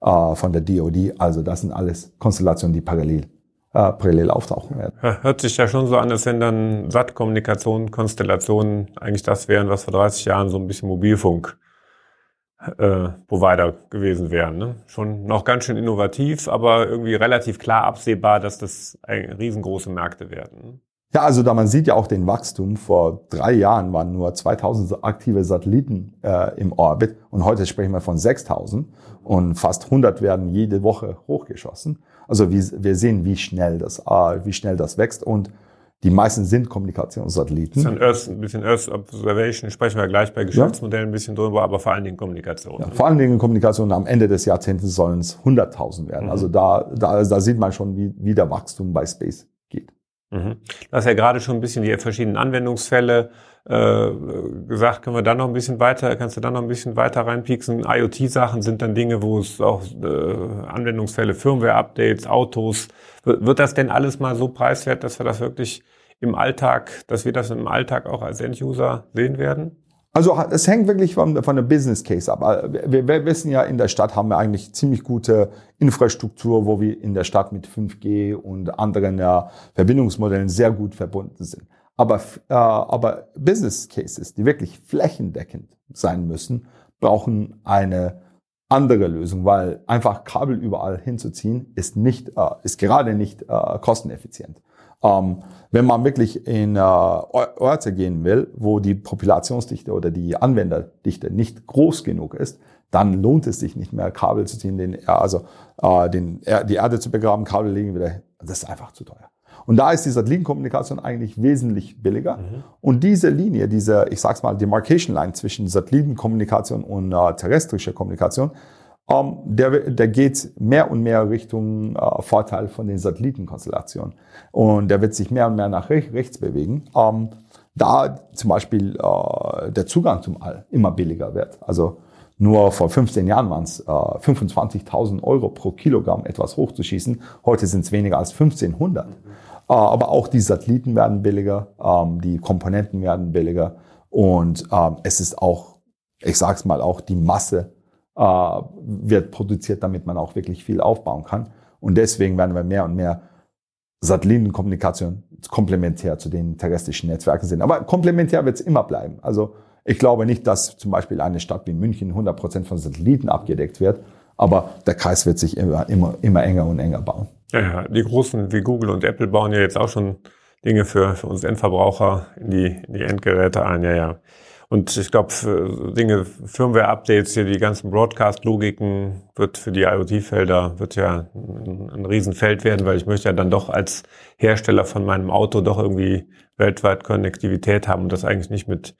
S2: äh, von der DoD. Also das sind alles Konstellationen, die parallel äh, parallel auftauchen werden.
S1: Hört sich ja schon so an, als wenn dann SAT-Kommunikation, Konstellationen eigentlich das wären, was vor 30 Jahren so ein bisschen Mobilfunk äh, Provider gewesen wären. Ne? Schon noch ganz schön innovativ, aber irgendwie relativ klar absehbar, dass das riesengroße Märkte werden. Ne?
S2: Ja, also da man sieht ja auch den Wachstum. Vor drei Jahren waren nur 2000 aktive Satelliten äh, im Orbit und heute sprechen wir von 6000 und fast 100 werden jede Woche hochgeschossen. Also wir, sehen, wie schnell das, wie schnell das wächst und die meisten sind Kommunikationssatelliten.
S1: Ein, Earth, ein bisschen Earth Observation, sprechen wir gleich bei Geschäftsmodellen ein bisschen drüber, aber vor allen Dingen Kommunikation.
S2: Ja, vor allen Dingen Kommunikation. Am Ende des Jahrzehnts sollen es 100.000 werden. Mhm. Also da, da, da sieht man schon, wie, wie der Wachstum bei Space geht.
S1: Mhm. Du hast ja gerade schon ein bisschen die verschiedenen Anwendungsfälle äh, gesagt, können wir da noch ein bisschen weiter, kannst du da noch ein bisschen weiter reinpieksen? IoT-Sachen sind dann Dinge, wo es auch äh, Anwendungsfälle, Firmware-Updates, Autos. Wird das denn alles mal so preiswert, dass wir das wirklich im Alltag, dass wir das im Alltag auch als End-User sehen werden?
S2: Also es hängt wirklich von, von der Business Case ab. Wir, wir, wissen ja, in der Stadt haben wir eigentlich ziemlich gute Infrastruktur, wo wir in der Stadt mit 5G und anderen ja, Verbindungsmodellen sehr gut verbunden sind. Aber, äh, aber Business Cases, die wirklich flächendeckend sein müssen, brauchen eine andere Lösung, weil einfach Kabel überall hinzuziehen ist nicht, äh, ist gerade nicht äh, kosteneffizient. Ähm, wenn man wirklich in äh, Orte gehen will, wo die Populationsdichte oder die Anwenderdichte nicht groß genug ist, dann lohnt es sich nicht mehr, Kabel zu ziehen, den, also äh, den, die Erde zu begraben, Kabel legen wieder. Das ist einfach zu teuer. Und da ist die Satellitenkommunikation eigentlich wesentlich billiger. Mhm. Und diese Linie, diese, ich sag's mal, Demarcation Line zwischen Satellitenkommunikation und äh, terrestrischer Kommunikation, ähm, der, der geht mehr und mehr Richtung äh, Vorteil von den Satellitenkonstellationen. Und der wird sich mehr und mehr nach rechts bewegen. Ähm, da zum Beispiel äh, der Zugang zum All immer billiger wird. Also nur vor 15 Jahren waren es äh, 25.000 Euro pro Kilogramm etwas hochzuschießen. Heute sind es weniger als 1500. Äh, aber auch die Satelliten werden billiger, ähm, die Komponenten werden billiger und ähm, es ist auch, ich sag's mal, auch die Masse äh, wird produziert, damit man auch wirklich viel aufbauen kann. Und deswegen werden wir mehr und mehr Satellitenkommunikation komplementär zu den terrestrischen Netzwerken sehen. Aber komplementär wird es immer bleiben. Also ich glaube nicht, dass zum Beispiel eine Stadt wie München 100 Prozent von Satelliten abgedeckt wird, aber der Kreis wird sich immer, immer, immer enger und enger bauen.
S1: Ja, ja, die großen wie Google und Apple bauen ja jetzt auch schon Dinge für, für uns Endverbraucher in die, in die Endgeräte ein, ja, ja. Und ich glaube, Dinge, Firmware-Updates, hier die ganzen Broadcast-Logiken wird für die IoT-Felder wird ja ein, ein Riesenfeld werden, weil ich möchte ja dann doch als Hersteller von meinem Auto doch irgendwie weltweit Konnektivität haben und das eigentlich nicht mit,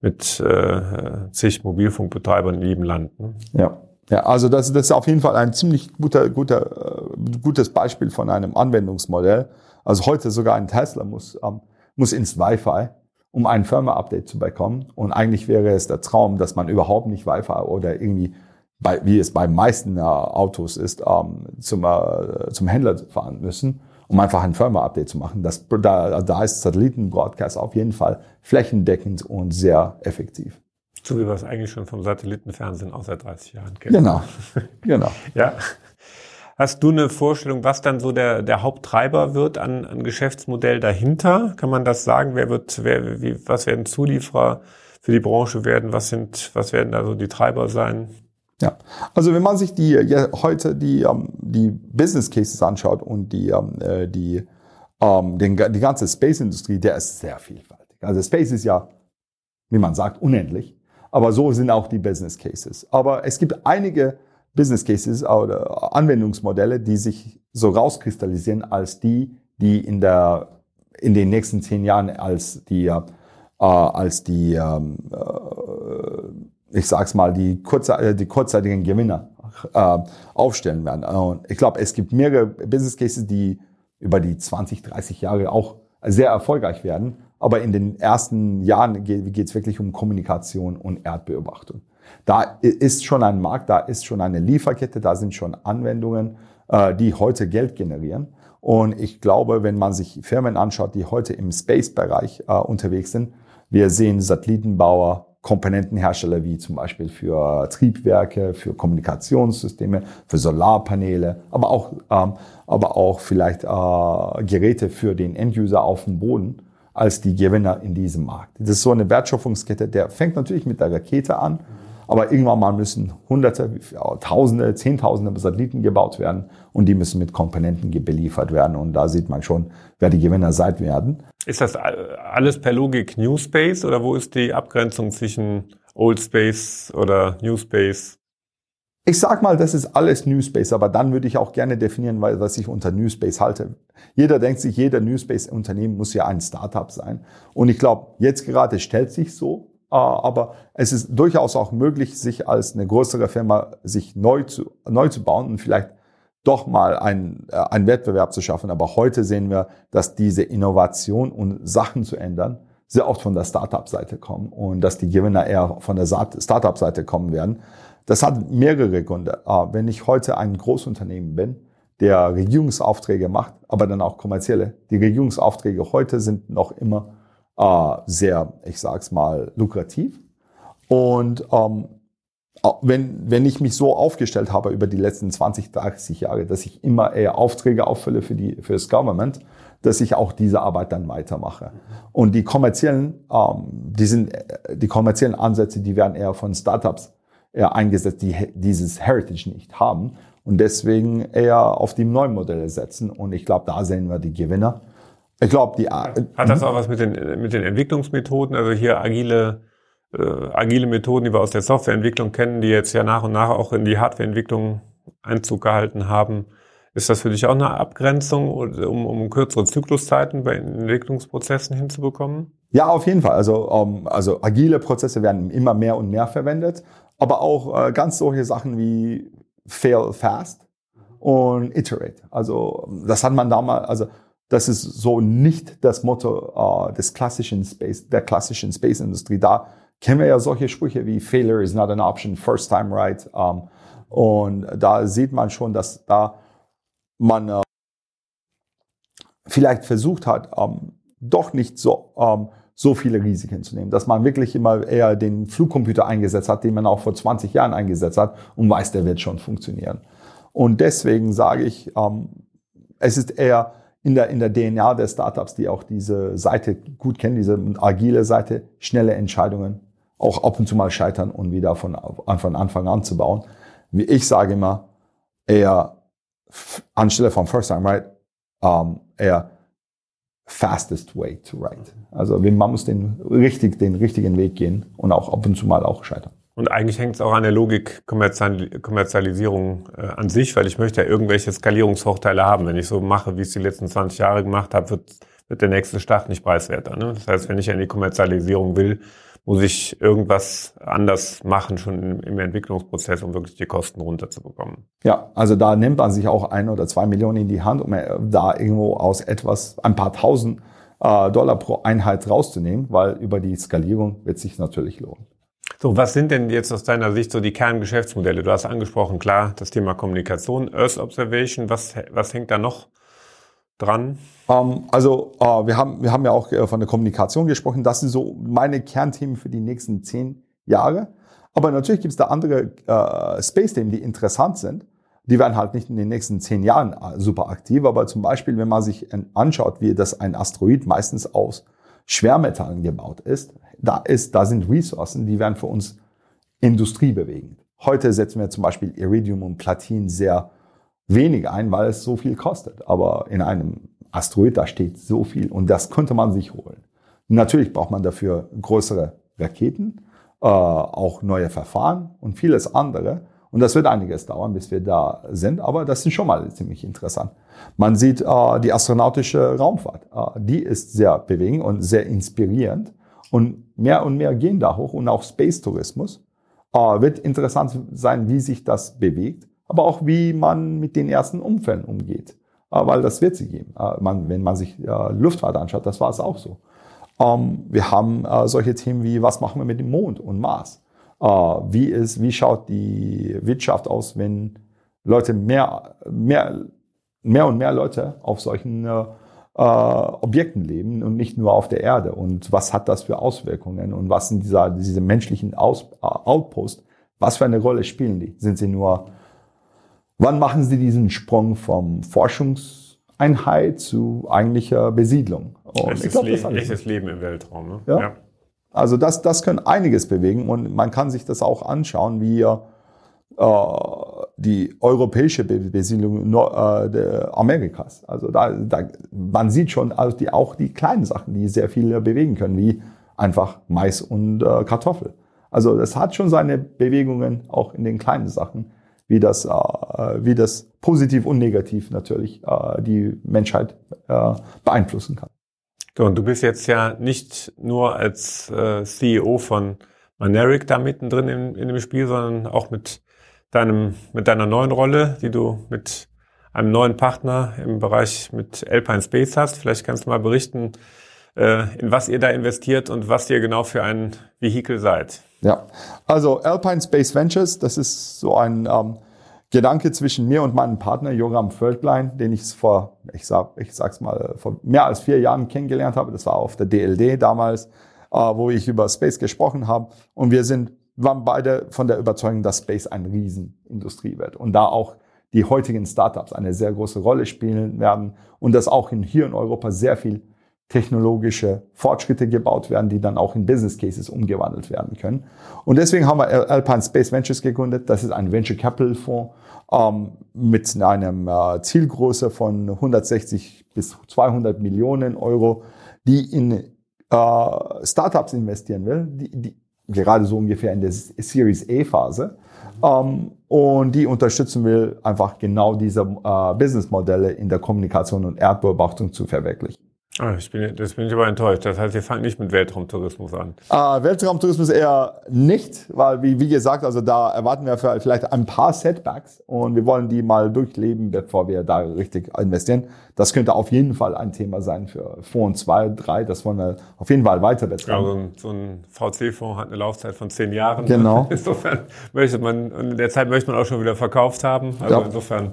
S1: mit äh, zig Mobilfunkbetreibern in jedem Land. Ne?
S2: Ja. Ja, also das, das ist auf jeden Fall ein ziemlich guter, guter, äh, gutes Beispiel von einem Anwendungsmodell. Also heute sogar ein Tesla muss, ähm, muss ins Wi-Fi, um ein Firmware-Update zu bekommen. Und eigentlich wäre es der Traum, dass man überhaupt nicht Wi-Fi oder irgendwie, bei, wie es bei meisten äh, Autos ist, ähm, zum, äh, zum Händler fahren müssen, um einfach ein Firmware-Update zu machen. Das, da, da ist Satelliten-Broadcast auf jeden Fall flächendeckend und sehr effektiv.
S1: So wie wir es eigentlich schon vom Satellitenfernsehen auch seit 30 Jahren kennen.
S2: Genau, genau. [LAUGHS]
S1: ja. Hast du eine Vorstellung, was dann so der, der Haupttreiber wird an, an Geschäftsmodell dahinter? Kann man das sagen? Wer wird, wer, wie, was werden Zulieferer für die Branche werden? Was sind, was werden da so die Treiber sein?
S2: Ja, also wenn man sich die ja, heute die ähm, die Business Cases anschaut und die ähm, äh, die ähm, den, die ganze Space Industrie, der ist sehr vielfältig. Also Space ist ja, wie man sagt, unendlich. Aber so sind auch die Business Cases. Aber es gibt einige Business Cases oder Anwendungsmodelle, die sich so rauskristallisieren als die, die in der in den nächsten zehn Jahren als die äh, als die ähm, äh, ich sag's mal die, kurze, äh, die kurzzeitigen Gewinner äh, aufstellen werden. Und ich glaube, es gibt mehrere Business Cases, die über die 20, 30 Jahre auch sehr erfolgreich werden. Aber in den ersten Jahren geht es wirklich um Kommunikation und Erdbeobachtung. Da ist schon ein Markt, da ist schon eine Lieferkette, da sind schon Anwendungen, äh, die heute Geld generieren. Und ich glaube, wenn man sich Firmen anschaut, die heute im Space-Bereich äh, unterwegs sind, wir sehen Satellitenbauer, Komponentenhersteller wie zum Beispiel für Triebwerke, für Kommunikationssysteme, für Solarpaneele, aber auch, ähm, aber auch vielleicht äh, Geräte für den Enduser auf dem Boden als die Gewinner in diesem Markt. Das ist so eine Wertschöpfungskette, der fängt natürlich mit der Rakete an, aber irgendwann mal müssen Hunderte, Tausende, Zehntausende Satelliten gebaut werden und die müssen mit Komponenten beliefert werden. Und da sieht man schon, wer die Gewinner sein werden.
S1: Ist das alles per Logik New Space oder wo ist die Abgrenzung zwischen Old Space oder New Space?
S2: Ich sag mal, das ist alles New Space, aber dann würde ich auch gerne definieren, was ich unter New Space halte. Jeder denkt sich, jeder New Space Unternehmen muss ja ein Startup sein. Und ich glaube, jetzt gerade stellt sich so, aber es ist durchaus auch möglich, sich als eine größere Firma sich neu zu, neu zu bauen und vielleicht doch mal einen, äh, einen Wettbewerb zu schaffen. Aber heute sehen wir, dass diese Innovation und Sachen zu ändern sehr oft von der Startup-Seite kommen und dass die Gewinner eher von der Startup-Seite kommen werden. Das hat mehrere Gründe. Äh, wenn ich heute ein Großunternehmen bin, der Regierungsaufträge macht, aber dann auch kommerzielle, die Regierungsaufträge heute sind noch immer äh, sehr, ich sag's mal, lukrativ. Und ähm, wenn, wenn ich mich so aufgestellt habe über die letzten 20, 30 Jahre, dass ich immer eher Aufträge auffülle für, die, für das Government, dass ich auch diese Arbeit dann weitermache. Und die kommerziellen, ähm, die, sind, die kommerziellen Ansätze, die werden eher von Startups eher eingesetzt, die dieses Heritage nicht haben und deswegen eher auf die neuen Modelle setzen. Und ich glaube, da sehen wir die Gewinner. Ich glaube, die.
S1: Hat das auch was mit den, mit den Entwicklungsmethoden? Also hier agile, äh, agile Methoden, die wir aus der Softwareentwicklung kennen, die jetzt ja nach und nach auch in die Hardwareentwicklung Einzug gehalten haben. Ist das für dich auch eine Abgrenzung, um, um kürzere Zykluszeiten bei Entwicklungsprozessen hinzubekommen?
S2: Ja, auf jeden Fall. Also, um, ähm, also agile Prozesse werden immer mehr und mehr verwendet, aber auch äh, ganz solche Sachen wie fail fast und iterate. Also das hat man damals, also das ist so nicht das Motto äh, des klassischen Space, der klassischen Space-Industrie. Da kennen wir ja solche Sprüche wie Failure is not an option, first time right. Ähm, und da sieht man schon, dass da man äh, vielleicht versucht hat, ähm, doch nicht so, ähm, so viele Risiken zu nehmen. Dass man wirklich immer eher den Flugcomputer eingesetzt hat, den man auch vor 20 Jahren eingesetzt hat und weiß, der wird schon funktionieren. Und deswegen sage ich, ähm, es ist eher in der, in der DNA der Startups, die auch diese Seite gut kennen, diese agile Seite, schnelle Entscheidungen, auch ab und zu mal scheitern und wieder von, von Anfang an zu bauen. Wie ich sage immer, eher anstelle von First Time Right, um, eher fastest way to write. Also man muss den, richtig, den richtigen Weg gehen und auch ab und zu mal auch scheitern.
S1: Und eigentlich hängt es auch an der Logik Kommerzialisierung äh, an sich, weil ich möchte ja irgendwelche Skalierungsvorteile haben. Wenn ich so mache, wie ich es die letzten 20 Jahre gemacht habe, wird, wird der nächste Start nicht preiswerter. Ne? Das heißt, wenn ich in die Kommerzialisierung will, muss ich irgendwas anders machen, schon im, im Entwicklungsprozess, um wirklich die Kosten runterzubekommen.
S2: Ja, also da nimmt man sich auch ein oder zwei Millionen in die Hand, um äh, da irgendwo aus etwas, ein paar tausend äh, Dollar pro Einheit rauszunehmen, weil über die Skalierung wird sich natürlich lohnen.
S1: So, was sind denn jetzt aus deiner Sicht so die Kerngeschäftsmodelle? Du hast angesprochen, klar, das Thema Kommunikation, Earth Observation, was, was hängt da noch dran?
S2: Um, ähm, also uh, wir, haben, wir haben ja auch äh, von der Kommunikation gesprochen. Das sind so meine Kernthemen für die nächsten zehn Jahre. Aber natürlich gibt es da andere uh, Space-Themen, die interessant sind. Die werden halt nicht in den nächsten zehn Jahren super aktiv. Aber zum Beispiel, wenn man sich anschaut, wie das ein Asteroid meistens aus Schwermetallen gebaut ist, da ist, da sind Ressourcen, die werden für uns industriebewegend. Heute setzen wir zum Beispiel Iridium und Platin sehr wenig ein, weil es so viel kostet. Aber in einem Asteroid, da steht so viel und das könnte man sich holen. Natürlich braucht man dafür größere Raketen, äh, auch neue Verfahren und vieles andere. Und das wird einiges dauern, bis wir da sind, aber das ist schon mal ziemlich interessant. Man sieht äh, die astronautische Raumfahrt. Äh, die ist sehr bewegend und sehr inspirierend. Und mehr und mehr gehen da hoch und auch Space-Tourismus. Äh, wird interessant sein, wie sich das bewegt, aber auch wie man mit den ersten Umfällen umgeht. Äh, weil das wird sie geben. Äh, man, wenn man sich äh, Luftfahrt anschaut, das war es auch so. Ähm, wir haben solche Themen wie, was machen wir mit dem Mond und Mars? Äh, wie ist, wie schaut die Wirtschaft aus, wenn Leute mehr, mehr, mehr und mehr Leute auf solchen äh, äh, Objekten leben und nicht nur auf der Erde. Und was hat das für Auswirkungen? Und was sind dieser, diese menschlichen Aus, äh, Outposts? Was für eine Rolle spielen die? Sind sie nur, wann machen sie diesen Sprung vom Forschungseinheit zu eigentlicher Besiedlung?
S1: Und echtes, glaub, Leben, echtes Leben im Weltraum. Ne?
S2: Ja. ja. Also das, das können einiges bewegen und man kann sich das auch anschauen, wie äh, die europäische Besiedlung äh, Amerikas. Also da, da, man sieht schon also die, auch die kleinen Sachen, die sehr viel bewegen können, wie einfach Mais und äh, Kartoffel. Also das hat schon seine Bewegungen auch in den kleinen Sachen, wie das, äh, wie das positiv und negativ natürlich äh, die Menschheit äh, beeinflussen kann.
S1: So, und du bist jetzt ja nicht nur als äh, CEO von Maneric da mittendrin in, in dem Spiel, sondern auch mit deinem, mit deiner neuen Rolle, die du mit einem neuen Partner im Bereich mit Alpine Space hast. Vielleicht kannst du mal berichten, äh, in was ihr da investiert und was ihr genau für ein Vehikel seid.
S2: Ja, also Alpine Space Ventures, das ist so ein ähm, Gedanke zwischen mir und meinem Partner Joram Völklein, den ich vor, ich sag, ich sag's mal, vor mehr als vier Jahren kennengelernt habe. Das war auf der DLD damals, äh, wo ich über Space gesprochen habe. Und wir sind waren beide von der Überzeugung, dass Space eine Riesenindustrie wird und da auch die heutigen Startups eine sehr große Rolle spielen werden und dass auch in, hier in Europa sehr viel technologische Fortschritte gebaut werden, die dann auch in Business Cases umgewandelt werden können. Und deswegen haben wir Alpine Space Ventures gegründet. Das ist ein Venture Capital Fonds ähm, mit einem äh, Zielgröße von 160 bis 200 Millionen Euro, die in äh, Startups investieren will, die, die gerade so ungefähr in der Series A-Phase. Ähm, und die unterstützen will, einfach genau diese äh, Businessmodelle in der Kommunikation und Erdbeobachtung zu verwirklichen.
S1: Ah, ich bin, das bin ich aber enttäuscht. Das heißt, ihr fangt nicht mit Weltraumtourismus an.
S2: Äh, Weltraumtourismus eher nicht, weil wie, wie gesagt, also da erwarten wir vielleicht ein paar Setbacks und wir wollen die mal durchleben, bevor wir da richtig investieren. Das könnte auf jeden Fall ein Thema sein für Fonds 2, 3. Das wollen wir auf jeden Fall weiter betreiben.
S1: Also so ein VC-Fonds hat eine Laufzeit von zehn Jahren.
S2: Genau. [LAUGHS]
S1: Insofern möchte man, in der Zeit möchte man auch schon wieder verkauft haben. Also ja. insofern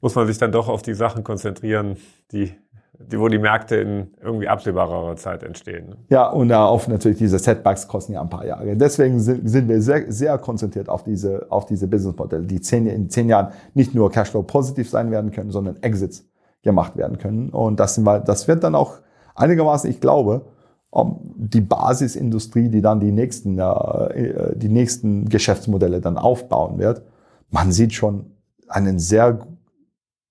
S1: muss man sich dann doch auf die Sachen konzentrieren, die die, wo die Märkte in irgendwie absehbarer Zeit entstehen.
S2: Ja, und auch natürlich diese Setbacks kosten ja ein paar Jahre. Deswegen sind, sind wir sehr, sehr konzentriert auf diese, auf diese Businessmodelle, die zehn, in zehn Jahren nicht nur Cashflow positiv sein werden können, sondern Exits gemacht werden können. Und das, sind wir, das wird dann auch einigermaßen, ich glaube, die Basisindustrie, die dann die nächsten, äh, die nächsten Geschäftsmodelle dann aufbauen wird. Man sieht schon einen sehr,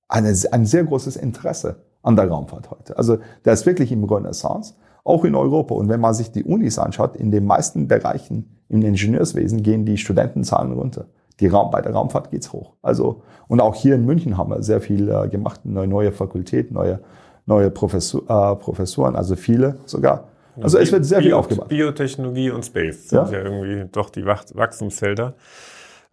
S2: eine, ein sehr großes Interesse an der Raumfahrt heute. Also der ist wirklich im Renaissance, auch in Europa. Und wenn man sich die Unis anschaut, in den meisten Bereichen im Ingenieurswesen gehen die Studentenzahlen runter. Die Raum, bei der Raumfahrt geht's hoch. Also, und auch hier in München haben wir sehr viel äh, gemacht, eine neue Fakultät, neue, neue Professor, äh, Professoren, also viele sogar. Also es wird sehr Bio, viel aufgebaut.
S1: Biotechnologie und Space sind ja, ja irgendwie doch die Wachstumsfelder.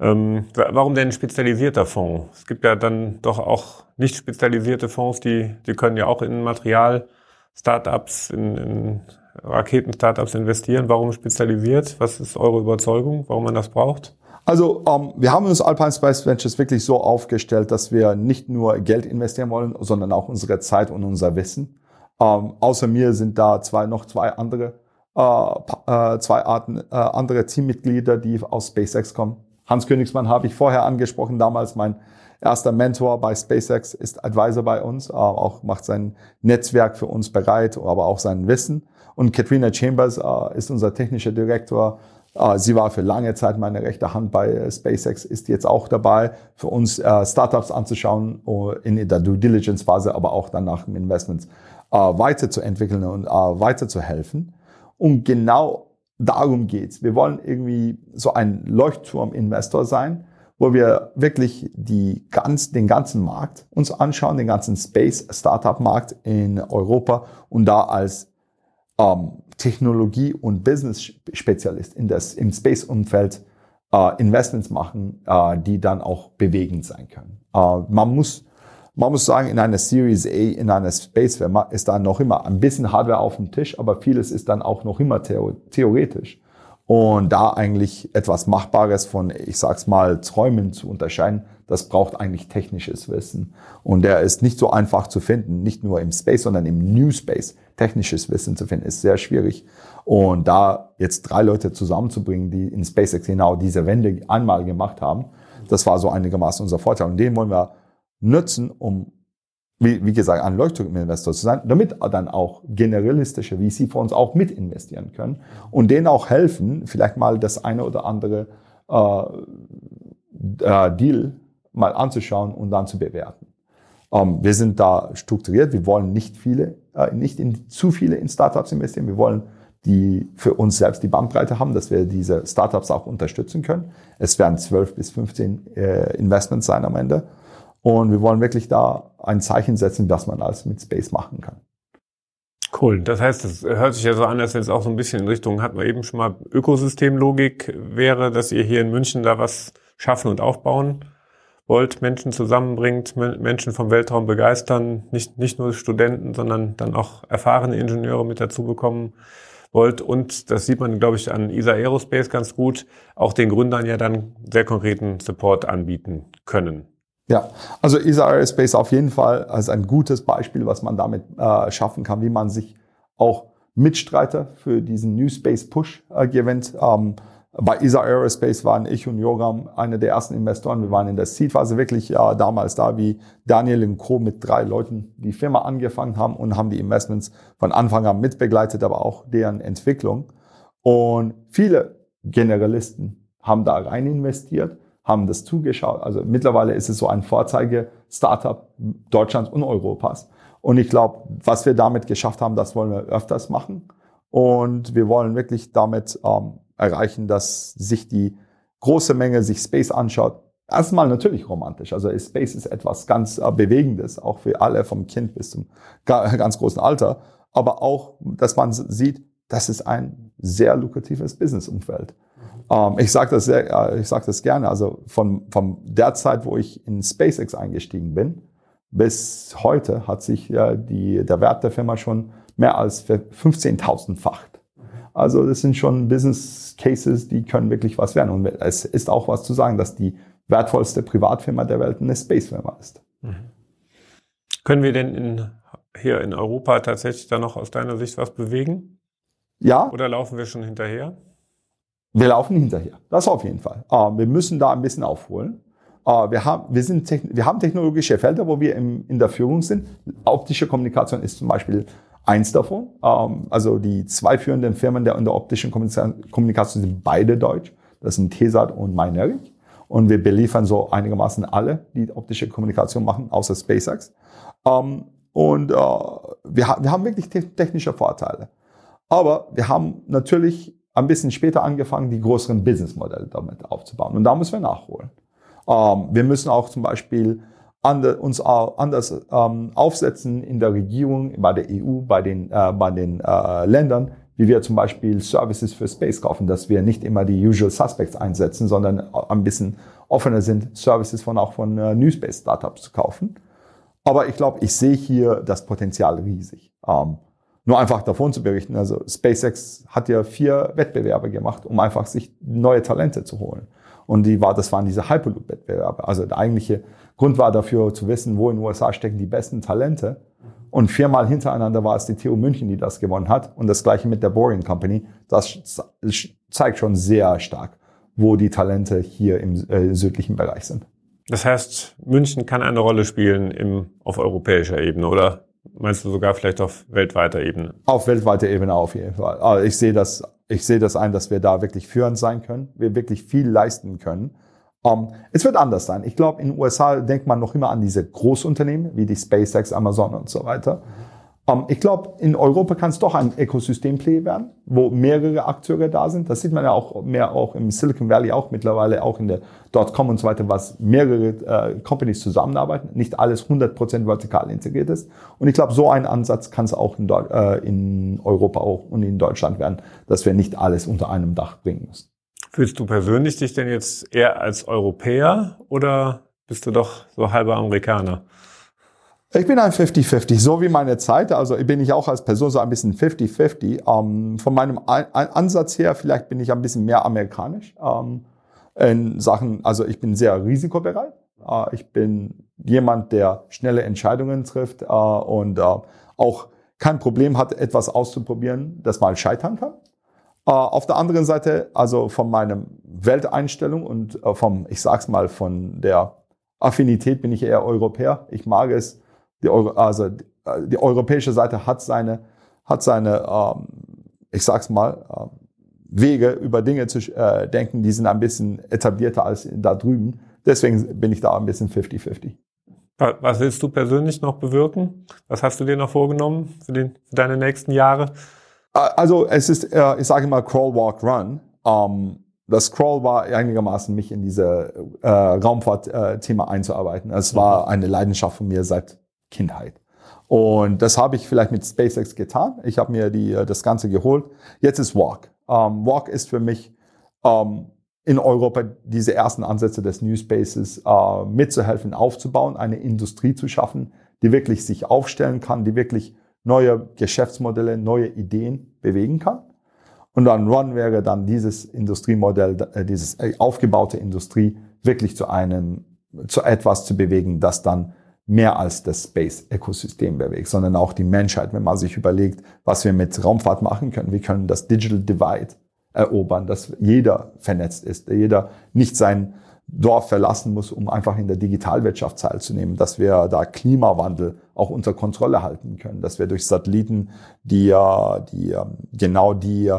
S1: Ähm, warum denn spezialisierter Fonds? Es gibt ja dann doch auch nicht spezialisierte Fonds, die, die können ja auch in Material, Startups, in, in Raketen-Startups investieren. Warum spezialisiert? Was ist eure Überzeugung, warum man das braucht?
S2: Also ähm, wir haben uns Alpine Spice Ventures wirklich so aufgestellt, dass wir nicht nur Geld investieren wollen, sondern auch unsere Zeit und unser Wissen. Ähm, außer mir sind da zwei, noch zwei andere, äh, äh, zwei Arten, äh, andere Teammitglieder, die aus SpaceX kommen. Hans Königsmann habe ich vorher angesprochen, damals mein erster Mentor bei SpaceX, ist Advisor bei uns, äh, auch macht sein Netzwerk für uns bereit, aber auch sein Wissen. Und Katrina Chambers äh, ist unser technischer Direktor. Äh, sie war für lange Zeit meine rechte Hand bei SpaceX, ist jetzt auch dabei, für uns Startups anzuschauen in der Due Diligence Phase, aber auch dann nach dem Investment weiterzuentwickeln und weiterzuhelfen. Und genau darum geht's. Wir wollen irgendwie so ein Leuchtturm-Investor sein, wo wir wirklich die ganz, den ganzen Markt uns anschauen, den ganzen Space-Startup-Markt in Europa und da als ähm, Technologie- und Business-Spezialist in das, im Space-Umfeld äh, Investments machen, äh, die dann auch bewegend sein können. Äh, man muss man muss sagen, in einer Series A, in einer Space-Firma ist da noch immer ein bisschen Hardware auf dem Tisch, aber vieles ist dann auch noch immer theoretisch. Und da eigentlich etwas Machbares von, ich sag's mal, Träumen zu unterscheiden, das braucht eigentlich technisches Wissen. Und der ist nicht so einfach zu finden, nicht nur im Space, sondern im New Space. Technisches Wissen zu finden, ist sehr schwierig. Und da jetzt drei Leute zusammenzubringen, die in SpaceX genau diese Wende einmal gemacht haben, das war so einigermaßen unser Vorteil. Und den wollen wir nutzen, um, wie, wie gesagt, ein Leuchtturminvestor zu sein, damit dann auch generalistische VC-Fonds auch mit investieren können und denen auch helfen, vielleicht mal das eine oder andere äh, äh, Deal mal anzuschauen und dann zu bewerten. Ähm, wir sind da strukturiert. Wir wollen nicht viele, äh, nicht in zu viele in Startups investieren. Wir wollen die für uns selbst die Bandbreite haben, dass wir diese Startups auch unterstützen können. Es werden 12 bis 15 äh, Investments sein am Ende. Und wir wollen wirklich da ein Zeichen setzen, dass man alles mit Space machen kann.
S1: Cool. Das heißt, das hört sich ja so an, als wenn es auch so ein bisschen in Richtung, hatten wir eben schon mal Ökosystemlogik wäre, dass ihr hier in München da was schaffen und aufbauen wollt, Menschen zusammenbringt, Menschen vom Weltraum begeistern, nicht, nicht nur Studenten, sondern dann auch erfahrene Ingenieure mit dazu bekommen wollt. Und das sieht man, glaube ich, an ESA Aerospace ganz gut, auch den Gründern ja dann sehr konkreten Support anbieten können.
S2: Ja, also ESA Aerospace auf jeden Fall als ein gutes Beispiel, was man damit äh, schaffen kann, wie man sich auch Mitstreiter für diesen New Space Push äh, gewinnt. Ähm, bei ESA Aerospace waren ich und Joram eine der ersten Investoren. Wir waren in der Seed-Phase wirklich ja, damals da, wie Daniel und Co. mit drei Leuten die Firma angefangen haben und haben die Investments von Anfang an mitbegleitet, aber auch deren Entwicklung. Und viele Generalisten haben da rein investiert, haben das zugeschaut. Also mittlerweile ist es so ein Vorzeige-Startup Deutschlands und Europas. Und ich glaube, was wir damit geschafft haben, das wollen wir öfters machen. Und wir wollen wirklich damit ähm, erreichen, dass sich die große Menge sich Space anschaut. Erstmal natürlich romantisch. Also Space ist etwas ganz äh, Bewegendes, auch für alle vom Kind bis zum [LAUGHS] ganz großen Alter. Aber auch, dass man sieht, das ist ein sehr lukratives Businessumfeld. Ähm, ich sage das, sehr, äh, ich sag das gerne. Also von, von der Zeit, wo ich in SpaceX eingestiegen bin, bis heute hat sich die, der Wert der Firma schon mehr als 15.000-facht. Also das sind schon Business Cases, die können wirklich was werden. Und es ist auch was zu sagen, dass die wertvollste Privatfirma der Welt eine Space-Firma ist. Mhm.
S1: Können wir denn in, hier in Europa tatsächlich da noch aus deiner Sicht was bewegen?
S2: Ja.
S1: Oder laufen wir schon hinterher?
S2: Wir laufen hinterher. Das auf jeden Fall. Uh, wir müssen da ein bisschen aufholen. Uh, wir, haben, wir, sind, wir haben technologische Felder, wo wir in der Führung sind. Optische Kommunikation ist zum Beispiel eins davon. Ähm, also die zwei führenden Firmen der in der optischen Kommunikation sind beide deutsch. Das sind Tesat und Myneric. Und wir beliefern so einigermaßen alle, die optische Kommunikation machen, außer SpaceX. Ähm, und äh, wir haben wirklich technische Vorteile. Aber wir haben natürlich ein bisschen später angefangen, die größeren Businessmodelle damit aufzubauen. Und da müssen wir nachholen. Ähm, wir müssen auch zum Beispiel ander, uns anders ähm, aufsetzen in der Regierung, bei der EU, bei den, äh, bei den äh, Ländern, wie wir zum Beispiel Services für Space kaufen, dass wir nicht immer die Usual Suspects einsetzen, sondern ein bisschen offener sind, Services von auch von äh, New Space Startups zu kaufen. Aber ich glaube, ich sehe hier das Potenzial riesig. Ähm, nur einfach davon zu berichten, also SpaceX hat ja vier Wettbewerbe gemacht, um einfach sich neue Talente zu holen. Und die war, das waren diese Hyperloop-Wettbewerbe. Also der eigentliche Grund war dafür zu wissen, wo in den USA stecken die besten Talente. Und viermal hintereinander war es die TU München, die das gewonnen hat. Und das gleiche mit der Boring Company. Das zeigt schon sehr stark, wo die Talente hier im äh, südlichen Bereich sind.
S1: Das heißt, München kann eine Rolle spielen im, auf europäischer Ebene, oder? Meinst du sogar vielleicht auf weltweiter Ebene?
S2: Auf weltweiter Ebene auf jeden Fall. Also ich sehe das, ich sehe das ein, dass wir da wirklich führend sein können, wir wirklich viel leisten können. Um, ähm, es wird anders sein. Ich glaube, in den USA denkt man noch immer an diese Großunternehmen wie die SpaceX, Amazon und so weiter. Ähm, ich glaube, in Europa kann es doch ein Ökosystemplay werden, wo mehrere Akteure da sind. Das sieht man ja auch mehr auch im Silicon Valley, auch mittlerweile auch in der Dotcom und so weiter, was mehrere äh, Companies zusammenarbeiten. Nicht alles 100% vertikal integriert ist. Und ich glaube, so ein Ansatz kann es auch in, äh, in Europa auch und in Deutschland werden, dass wir nicht alles unter einem Dach bringen müssen.
S1: Fühlst du persönlich dich denn jetzt eher als Europäer oder bist du doch so halber Amerikaner?
S2: Ich bin ein 50-50, so wie meine Zeit. Also bin ich auch als Person so ein bisschen 50-50. Ähm, von meinem Ansatz her, vielleicht bin ich ein bisschen mehr amerikanisch ähm, in Sachen, also ich bin sehr risikobereit. Äh, ich bin jemand, der schnelle Entscheidungen trifft äh, und äh, auch kein Problem hat, etwas auszuprobieren, das mal scheitern kann. Äh, auf der anderen Seite, also von meinem Welteinstellung und äh, vom, ich sag's mal, von der Affinität bin ich eher Europäer. Ich mag es, die, Euro, also die europäische Seite hat seine, hat seine, ähm, ich sag's mal, äh, Wege über Dinge zu äh, denken, die sind ein bisschen etablierter als da drüben. Deswegen bin ich da ein bisschen 50-50.
S1: Was willst du persönlich noch bewirken? Was hast du dir noch vorgenommen für, den, für deine nächsten Jahre?
S2: Also es ist, äh, ich sage mal Crawl, Walk, Run. Ähm, das Crawl war einigermaßen mich in diese äh, Raumfahrt-Thema einzuarbeiten. Es war mhm. eine Leidenschaft von mir seit Kindheit. Und das habe ich vielleicht mit SpaceX getan. Ich habe mir die, äh, das Ganze geholt. Jetzt ist Walk. Ähm, Walk ist für mich ähm, in Europa diese ersten Ansätze des New Spaces äh, mitzuhelfen, aufzubauen, eine Industrie zu schaffen, die wirklich sich aufstellen kann, die wirklich neue Geschäftsmodelle, neue Ideen bewegen kann. Und dann Run wäre dann dieses Industriemodell, äh, dieses äh, aufgebaute Industrie wirklich zu einem, zu etwas zu bewegen, das dann mehr als das Space-Ökosystem bewegt, sondern auch die Menschheit, wenn man sich überlegt, was wir mit Raumfahrt machen können. Wir können das Digital Divide erobern, dass jeder vernetzt ist, jeder nicht sein Dorf verlassen muss, um einfach in der Digitalwirtschaft teilzunehmen, dass wir da Klimawandel auch unter Kontrolle halten können, dass wir durch Satelliten die, die ähm, genau die,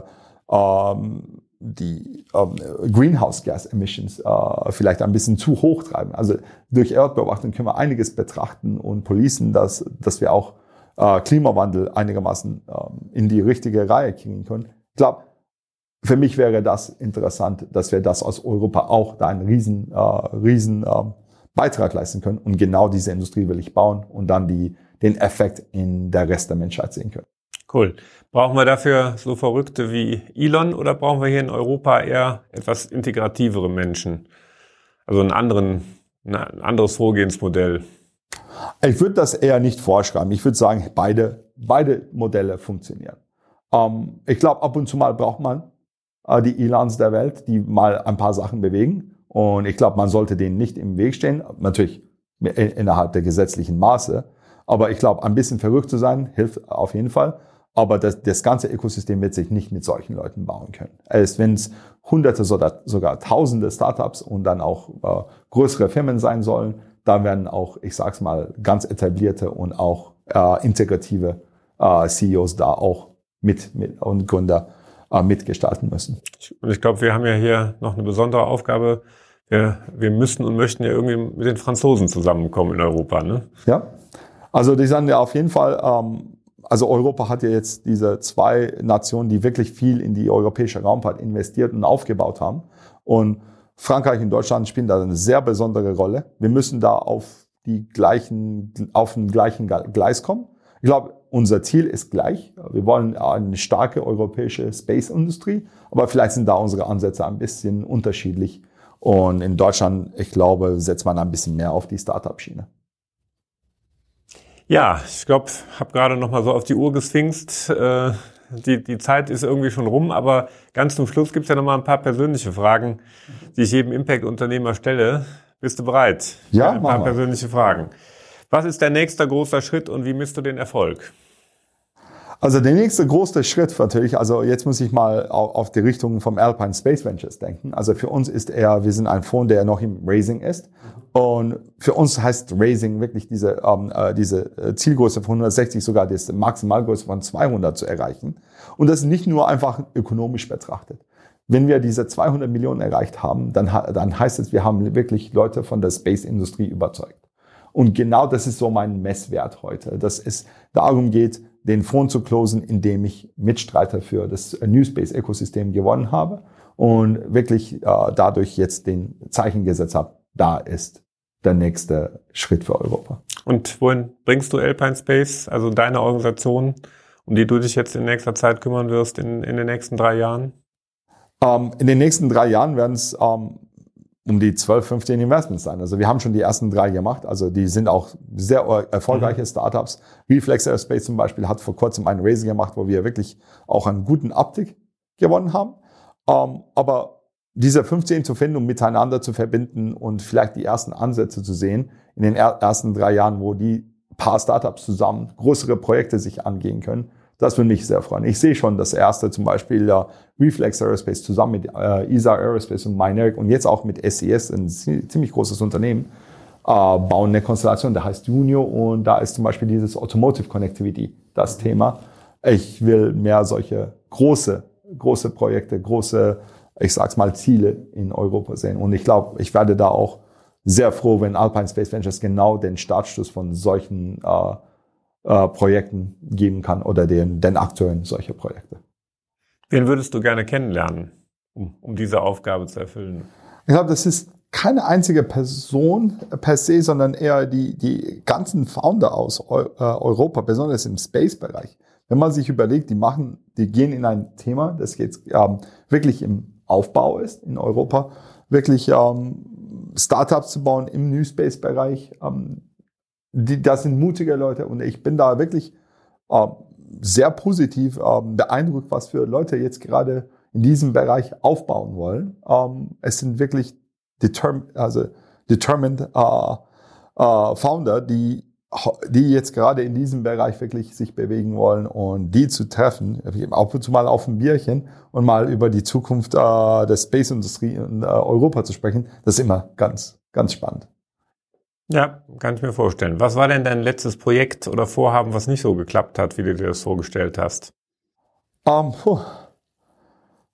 S2: ähm, die ähm, Greenhouse Gas Emissions äh, vielleicht ein bisschen zu hoch treiben. Also durch Erdbeobachtung können wir einiges betrachten und policen, dass, dass wir auch äh, Klimawandel einigermaßen ähm, in die richtige Reihe kriegen können. Ich glaube, für mich wäre das interessant, dass wir das aus Europa auch da einen riesen, äh, riesen äh, Beitrag leisten können. Und genau diese Industrie will ich bauen und dann die, den Effekt in der Rest der Menschheit sehen können.
S1: Cool. Brauchen wir dafür so Verrückte wie Elon oder brauchen wir hier in Europa eher etwas integrativere Menschen? Also einen anderen, ein anderes Vorgehensmodell?
S2: Ich würde das eher nicht vorschreiben. Ich würde sagen, beide, beide Modelle funktionieren. Ähm, ich glaube, ab und zu mal braucht man äh, die Elans der Welt, die mal ein paar Sachen bewegen. Und ich glaube, man sollte denen nicht im Weg stehen. Natürlich innerhalb der gesetzlichen Maße. Aber ich glaube, ein bisschen verrückt zu sein, hilft auf jeden Fall. Aber das, das ganze Ökosystem wird sich nicht mit solchen Leuten bauen können. Erst wenn es hunderte, sogar, sogar tausende Startups und dann auch äh, größere Firmen sein sollen, da werden auch, ich sag's mal, ganz etablierte und auch äh, integrative äh, CEOs da auch mit, mit und Gründer äh, mitgestalten müssen.
S1: Und ich glaube, wir haben ja hier noch eine besondere Aufgabe. Wir, wir müssen und möchten ja irgendwie mit den Franzosen zusammenkommen in Europa. Ne?
S2: Ja, also die sind ja auf jeden Fall, ähm, also Europa hat ja jetzt diese zwei Nationen, die wirklich viel in die europäische Raumfahrt investiert und aufgebaut haben. Und Frankreich und Deutschland spielen da eine sehr besondere Rolle. Wir müssen da auf die gleichen, auf den gleichen Gleis kommen. Ich glaube, unser Ziel ist gleich. Wir wollen eine starke europäische Space-Industrie, aber vielleicht sind da unsere Ansätze ein bisschen unterschiedlich. Und in Deutschland, ich glaube, setzt man ein bisschen mehr auf die Startup-Schiene.
S1: Ja, ich glaube, habe gerade noch mal so auf die Uhr gesfinkst. Äh, die, die Zeit ist irgendwie schon rum, aber ganz zum Schluss gibt es ja noch mal ein paar persönliche Fragen, die ich jedem Impact-Unternehmer stelle. Bist du bereit?
S2: Ja,
S1: ein paar persönliche Fragen. Was ist der nächste große Schritt und wie misst du den Erfolg?
S2: Also der nächste große Schritt natürlich, also jetzt muss ich mal auf die Richtung vom Alpine Space Ventures denken. Also für uns ist er, wir sind ein Fonds, der noch im Raising ist. Und für uns heißt Raising wirklich diese, ähm, äh, diese äh, Zielgröße von 160, sogar die Maximalgröße von 200 zu erreichen. Und das nicht nur einfach ökonomisch betrachtet. Wenn wir diese 200 Millionen erreicht haben, dann, dann heißt es, wir haben wirklich Leute von der Space-Industrie überzeugt. Und genau das ist so mein Messwert heute, dass es darum geht, den Fonds zu closen, indem ich Mitstreiter für das New Space Ökosystem gewonnen habe und wirklich äh, dadurch jetzt den Zeichen gesetzt habe, da ist der nächste Schritt für Europa.
S1: Und wohin bringst du Alpine Space, also deine Organisation, um die du dich jetzt in nächster Zeit kümmern wirst, in, in den nächsten drei Jahren?
S2: Ähm, in den nächsten drei Jahren werden es ähm, um die 12, 15 Investments sein. Also wir haben schon die ersten drei gemacht. Also die sind auch sehr erfolgreiche mhm. Startups. Reflex Aerospace zum Beispiel hat vor kurzem einen Raising gemacht, wo wir wirklich auch einen guten Uptick gewonnen haben. Ähm, aber diese 15 zu finden, um miteinander zu verbinden und vielleicht die ersten Ansätze zu sehen in den ersten drei Jahren, wo die paar Startups zusammen größere Projekte sich angehen können, das würde mich sehr freuen. Ich sehe schon das erste zum Beispiel äh, Reflex Aerospace zusammen mit äh, ESA Aerospace und Mynaric und jetzt auch mit SES, e ein ziemlich großes Unternehmen, äh, bauen eine Konstellation, der heißt Junio und da ist zum Beispiel dieses Automotive Connectivity das Thema. Ich will mehr solche große, große Projekte, große, ich sag's mal, Ziele in Europa sehen. Und ich glaube, ich werde da auch sehr froh, wenn Alpine Space Ventures genau den Startstoß von solchen äh, äh, Projekten geben kann oder den, den Akteuren solcher Projekte.
S1: Wen würdest du gerne kennenlernen, um, um diese Aufgabe zu erfüllen?
S2: Ich glaube, das ist keine einzige Person per se, sondern eher die, die ganzen Founder aus äh, Europa, besonders im Space-Bereich. Wenn man sich überlegt, die machen, die gehen in ein Thema, das jetzt ähm, wirklich im Aufbau ist in Europa, wirklich ähm, Startups zu bauen im New Space-Bereich, ähm, die, das sind mutige Leute und ich bin da wirklich äh, sehr positiv äh, beeindruckt, was für Leute jetzt gerade in diesem Bereich aufbauen wollen. Ähm, es sind wirklich determ also determined äh, äh, Founder, die die jetzt gerade in diesem Bereich wirklich sich bewegen wollen und die zu treffen, ab und zu mal auf ein Bierchen und mal über die Zukunft äh, der Space-Industrie in äh, Europa zu sprechen, das ist immer ganz, ganz spannend.
S1: Ja, kann ich mir vorstellen. Was war denn dein letztes Projekt oder Vorhaben, was nicht so geklappt hat, wie du dir das vorgestellt hast?
S2: Um, ähm,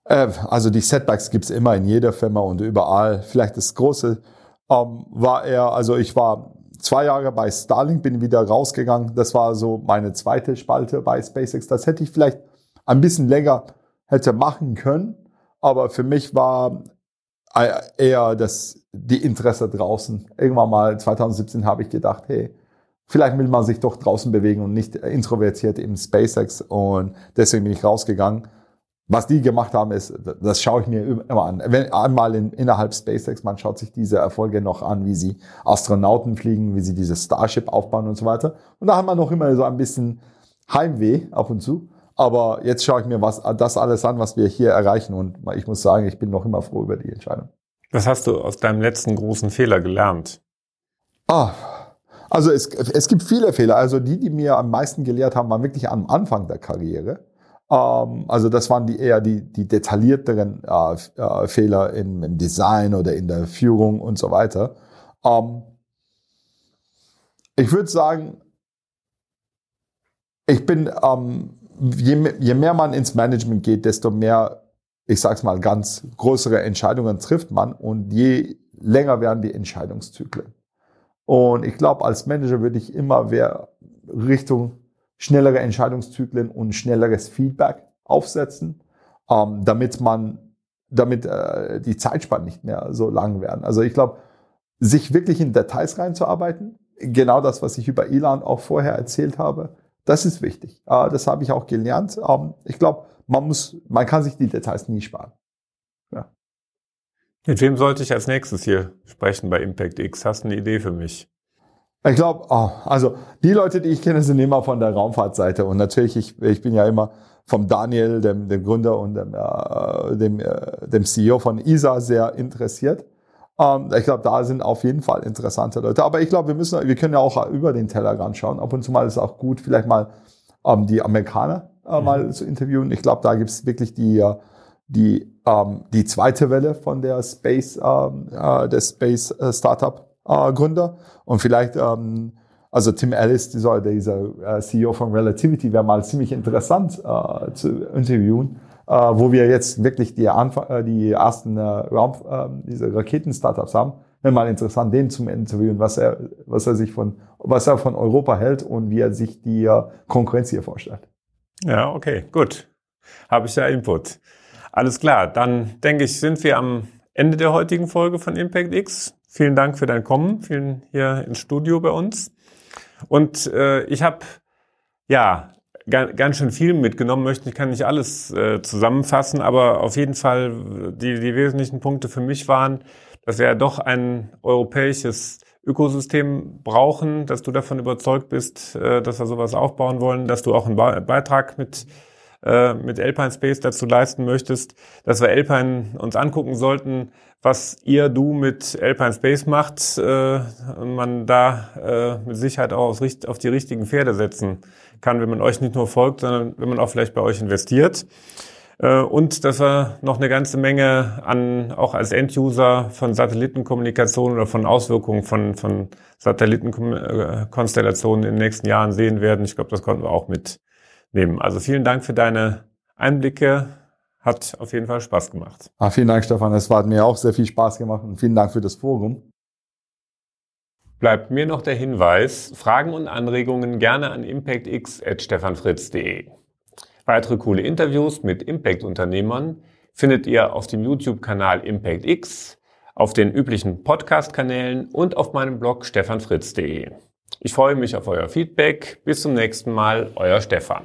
S2: äh, also die Setbacks gibt's immer in jeder Firma und überall. Vielleicht das Große ähm, war eher, also ich war zwei Jahre bei Starlink, bin wieder rausgegangen. Das war so meine zweite Spalte bei SpaceX. Das hätte ich vielleicht ein bisschen länger hätte machen können. Aber für mich war äh, eher das, die Interesse draußen. Irgendwann mal 2017 habe ich gedacht, hey, vielleicht will man sich doch draußen bewegen und nicht introvertiert im SpaceX und deswegen bin ich rausgegangen. Was die gemacht haben, ist, das schaue ich mir immer an. Wenn einmal in, innerhalb SpaceX, man schaut sich diese Erfolge noch an, wie sie Astronauten fliegen, wie sie dieses Starship aufbauen und so weiter. Und da hat man noch immer so ein bisschen Heimweh ab und zu. Aber jetzt schaue ich mir was, das alles an, was wir hier erreichen. Und ich muss sagen, ich bin noch immer froh über die Entscheidung.
S1: Was hast du aus deinem letzten großen Fehler gelernt?
S2: Ah, also es, es gibt viele Fehler. Also die, die mir am meisten gelehrt haben, waren wirklich am Anfang der Karriere. Ähm, also das waren die eher die, die detaillierteren äh, äh, Fehler im, im, Design oder in der Führung und so weiter. Ähm, ich würde sagen, ich bin ähm, je, je mehr man ins Management geht, desto mehr, ich sag's mal, ganz größere Entscheidungen trifft man und je länger werden die Entscheidungszyklen. Und ich glaube, als Manager würde ich immer mehr Richtung schnellere Entscheidungszyklen und schnelleres Feedback aufsetzen, ähm, damit man, damit äh, die Zeitspannen nicht mehr so lang werden. Also ich glaube, sich wirklich in Details reinzuarbeiten, genau das, was ich über Elan auch vorher erzählt habe, das ist wichtig. Äh, das habe ich auch gelernt. Ähm, ich glaube, man muss, man kann sich die Details nie sparen. Ja.
S1: Mit wem sollte ich als nächstes hier sprechen bei Impact X? Hast du eine Idee für mich?
S2: Ich glaube, oh, also die Leute, die ich kenne, sind immer von der Raumfahrtseite. Und natürlich, ich, ich bin ja immer vom Daniel, dem, dem Gründer und dem, äh, dem, äh, dem CEO von ISA sehr interessiert. Ähm, ich glaube, da sind auf jeden Fall interessante Leute. Aber ich glaube, wir müssen, wir können ja auch über den Tellerrand schauen. Ab und zu mal ist es auch gut, vielleicht mal ähm, die Amerikaner äh, mhm. mal zu interviewen. Ich glaube, da gibt es wirklich die, äh, die, ähm, die zweite Welle von der Space, ähm, äh, der Space äh, Startup äh, Gründer. Und vielleicht, ähm, also Tim Ellis, dieser, dieser äh, CEO von Relativity, wäre mal ziemlich interessant äh, zu interviewen äh, wo wir jetzt wirklich die, Anfang, äh, die ersten äh, Raum, äh, diese Raketen-Startups haben. Wäre mal interessant, den zum interviewen, was er, was er sich von, was er von Europa hält und wie er sich die Konkurrenz hier vorstellt.
S1: Ja, okay, gut. Habe ich ja Input. Alles klar, dann denke ich, sind wir am Ende der heutigen Folge von Impact X. Vielen Dank für dein Kommen, vielen hier ins Studio bei uns. Und äh, ich habe ja ganz schön viel mitgenommen möchte. Ich kann nicht alles äh, zusammenfassen, aber auf jeden Fall die, die wesentlichen Punkte für mich waren, dass wir ja doch ein europäisches Ökosystem brauchen, dass du davon überzeugt bist, äh, dass wir sowas aufbauen wollen, dass du auch einen Beitrag mit äh, mit Alpine Space dazu leisten möchtest, dass wir Alpine uns angucken sollten, was ihr, du mit Alpine Space macht, äh, man da äh, mit Sicherheit auch auf die richtigen Pferde setzen kann, wenn man euch nicht nur folgt, sondern wenn man auch vielleicht bei euch investiert. Äh, und dass wir noch eine ganze Menge an, auch als Enduser von Satellitenkommunikation oder von Auswirkungen von, von Satellitenkonstellationen in den nächsten Jahren sehen werden. Ich glaube, das konnten wir auch mitnehmen. Also vielen Dank für deine Einblicke. Hat auf jeden Fall Spaß gemacht.
S2: Ah, vielen Dank, Stefan. Es hat mir auch sehr viel Spaß gemacht und vielen Dank für das Forum.
S1: Bleibt mir noch der Hinweis, Fragen und Anregungen gerne an impactx.stefanfritz.de. Weitere coole Interviews mit Impact-Unternehmern findet ihr auf dem YouTube-Kanal ImpactX, auf den üblichen Podcast-Kanälen und auf meinem Blog stefanfritz.de. Ich freue mich auf euer Feedback. Bis zum nächsten Mal, euer Stefan.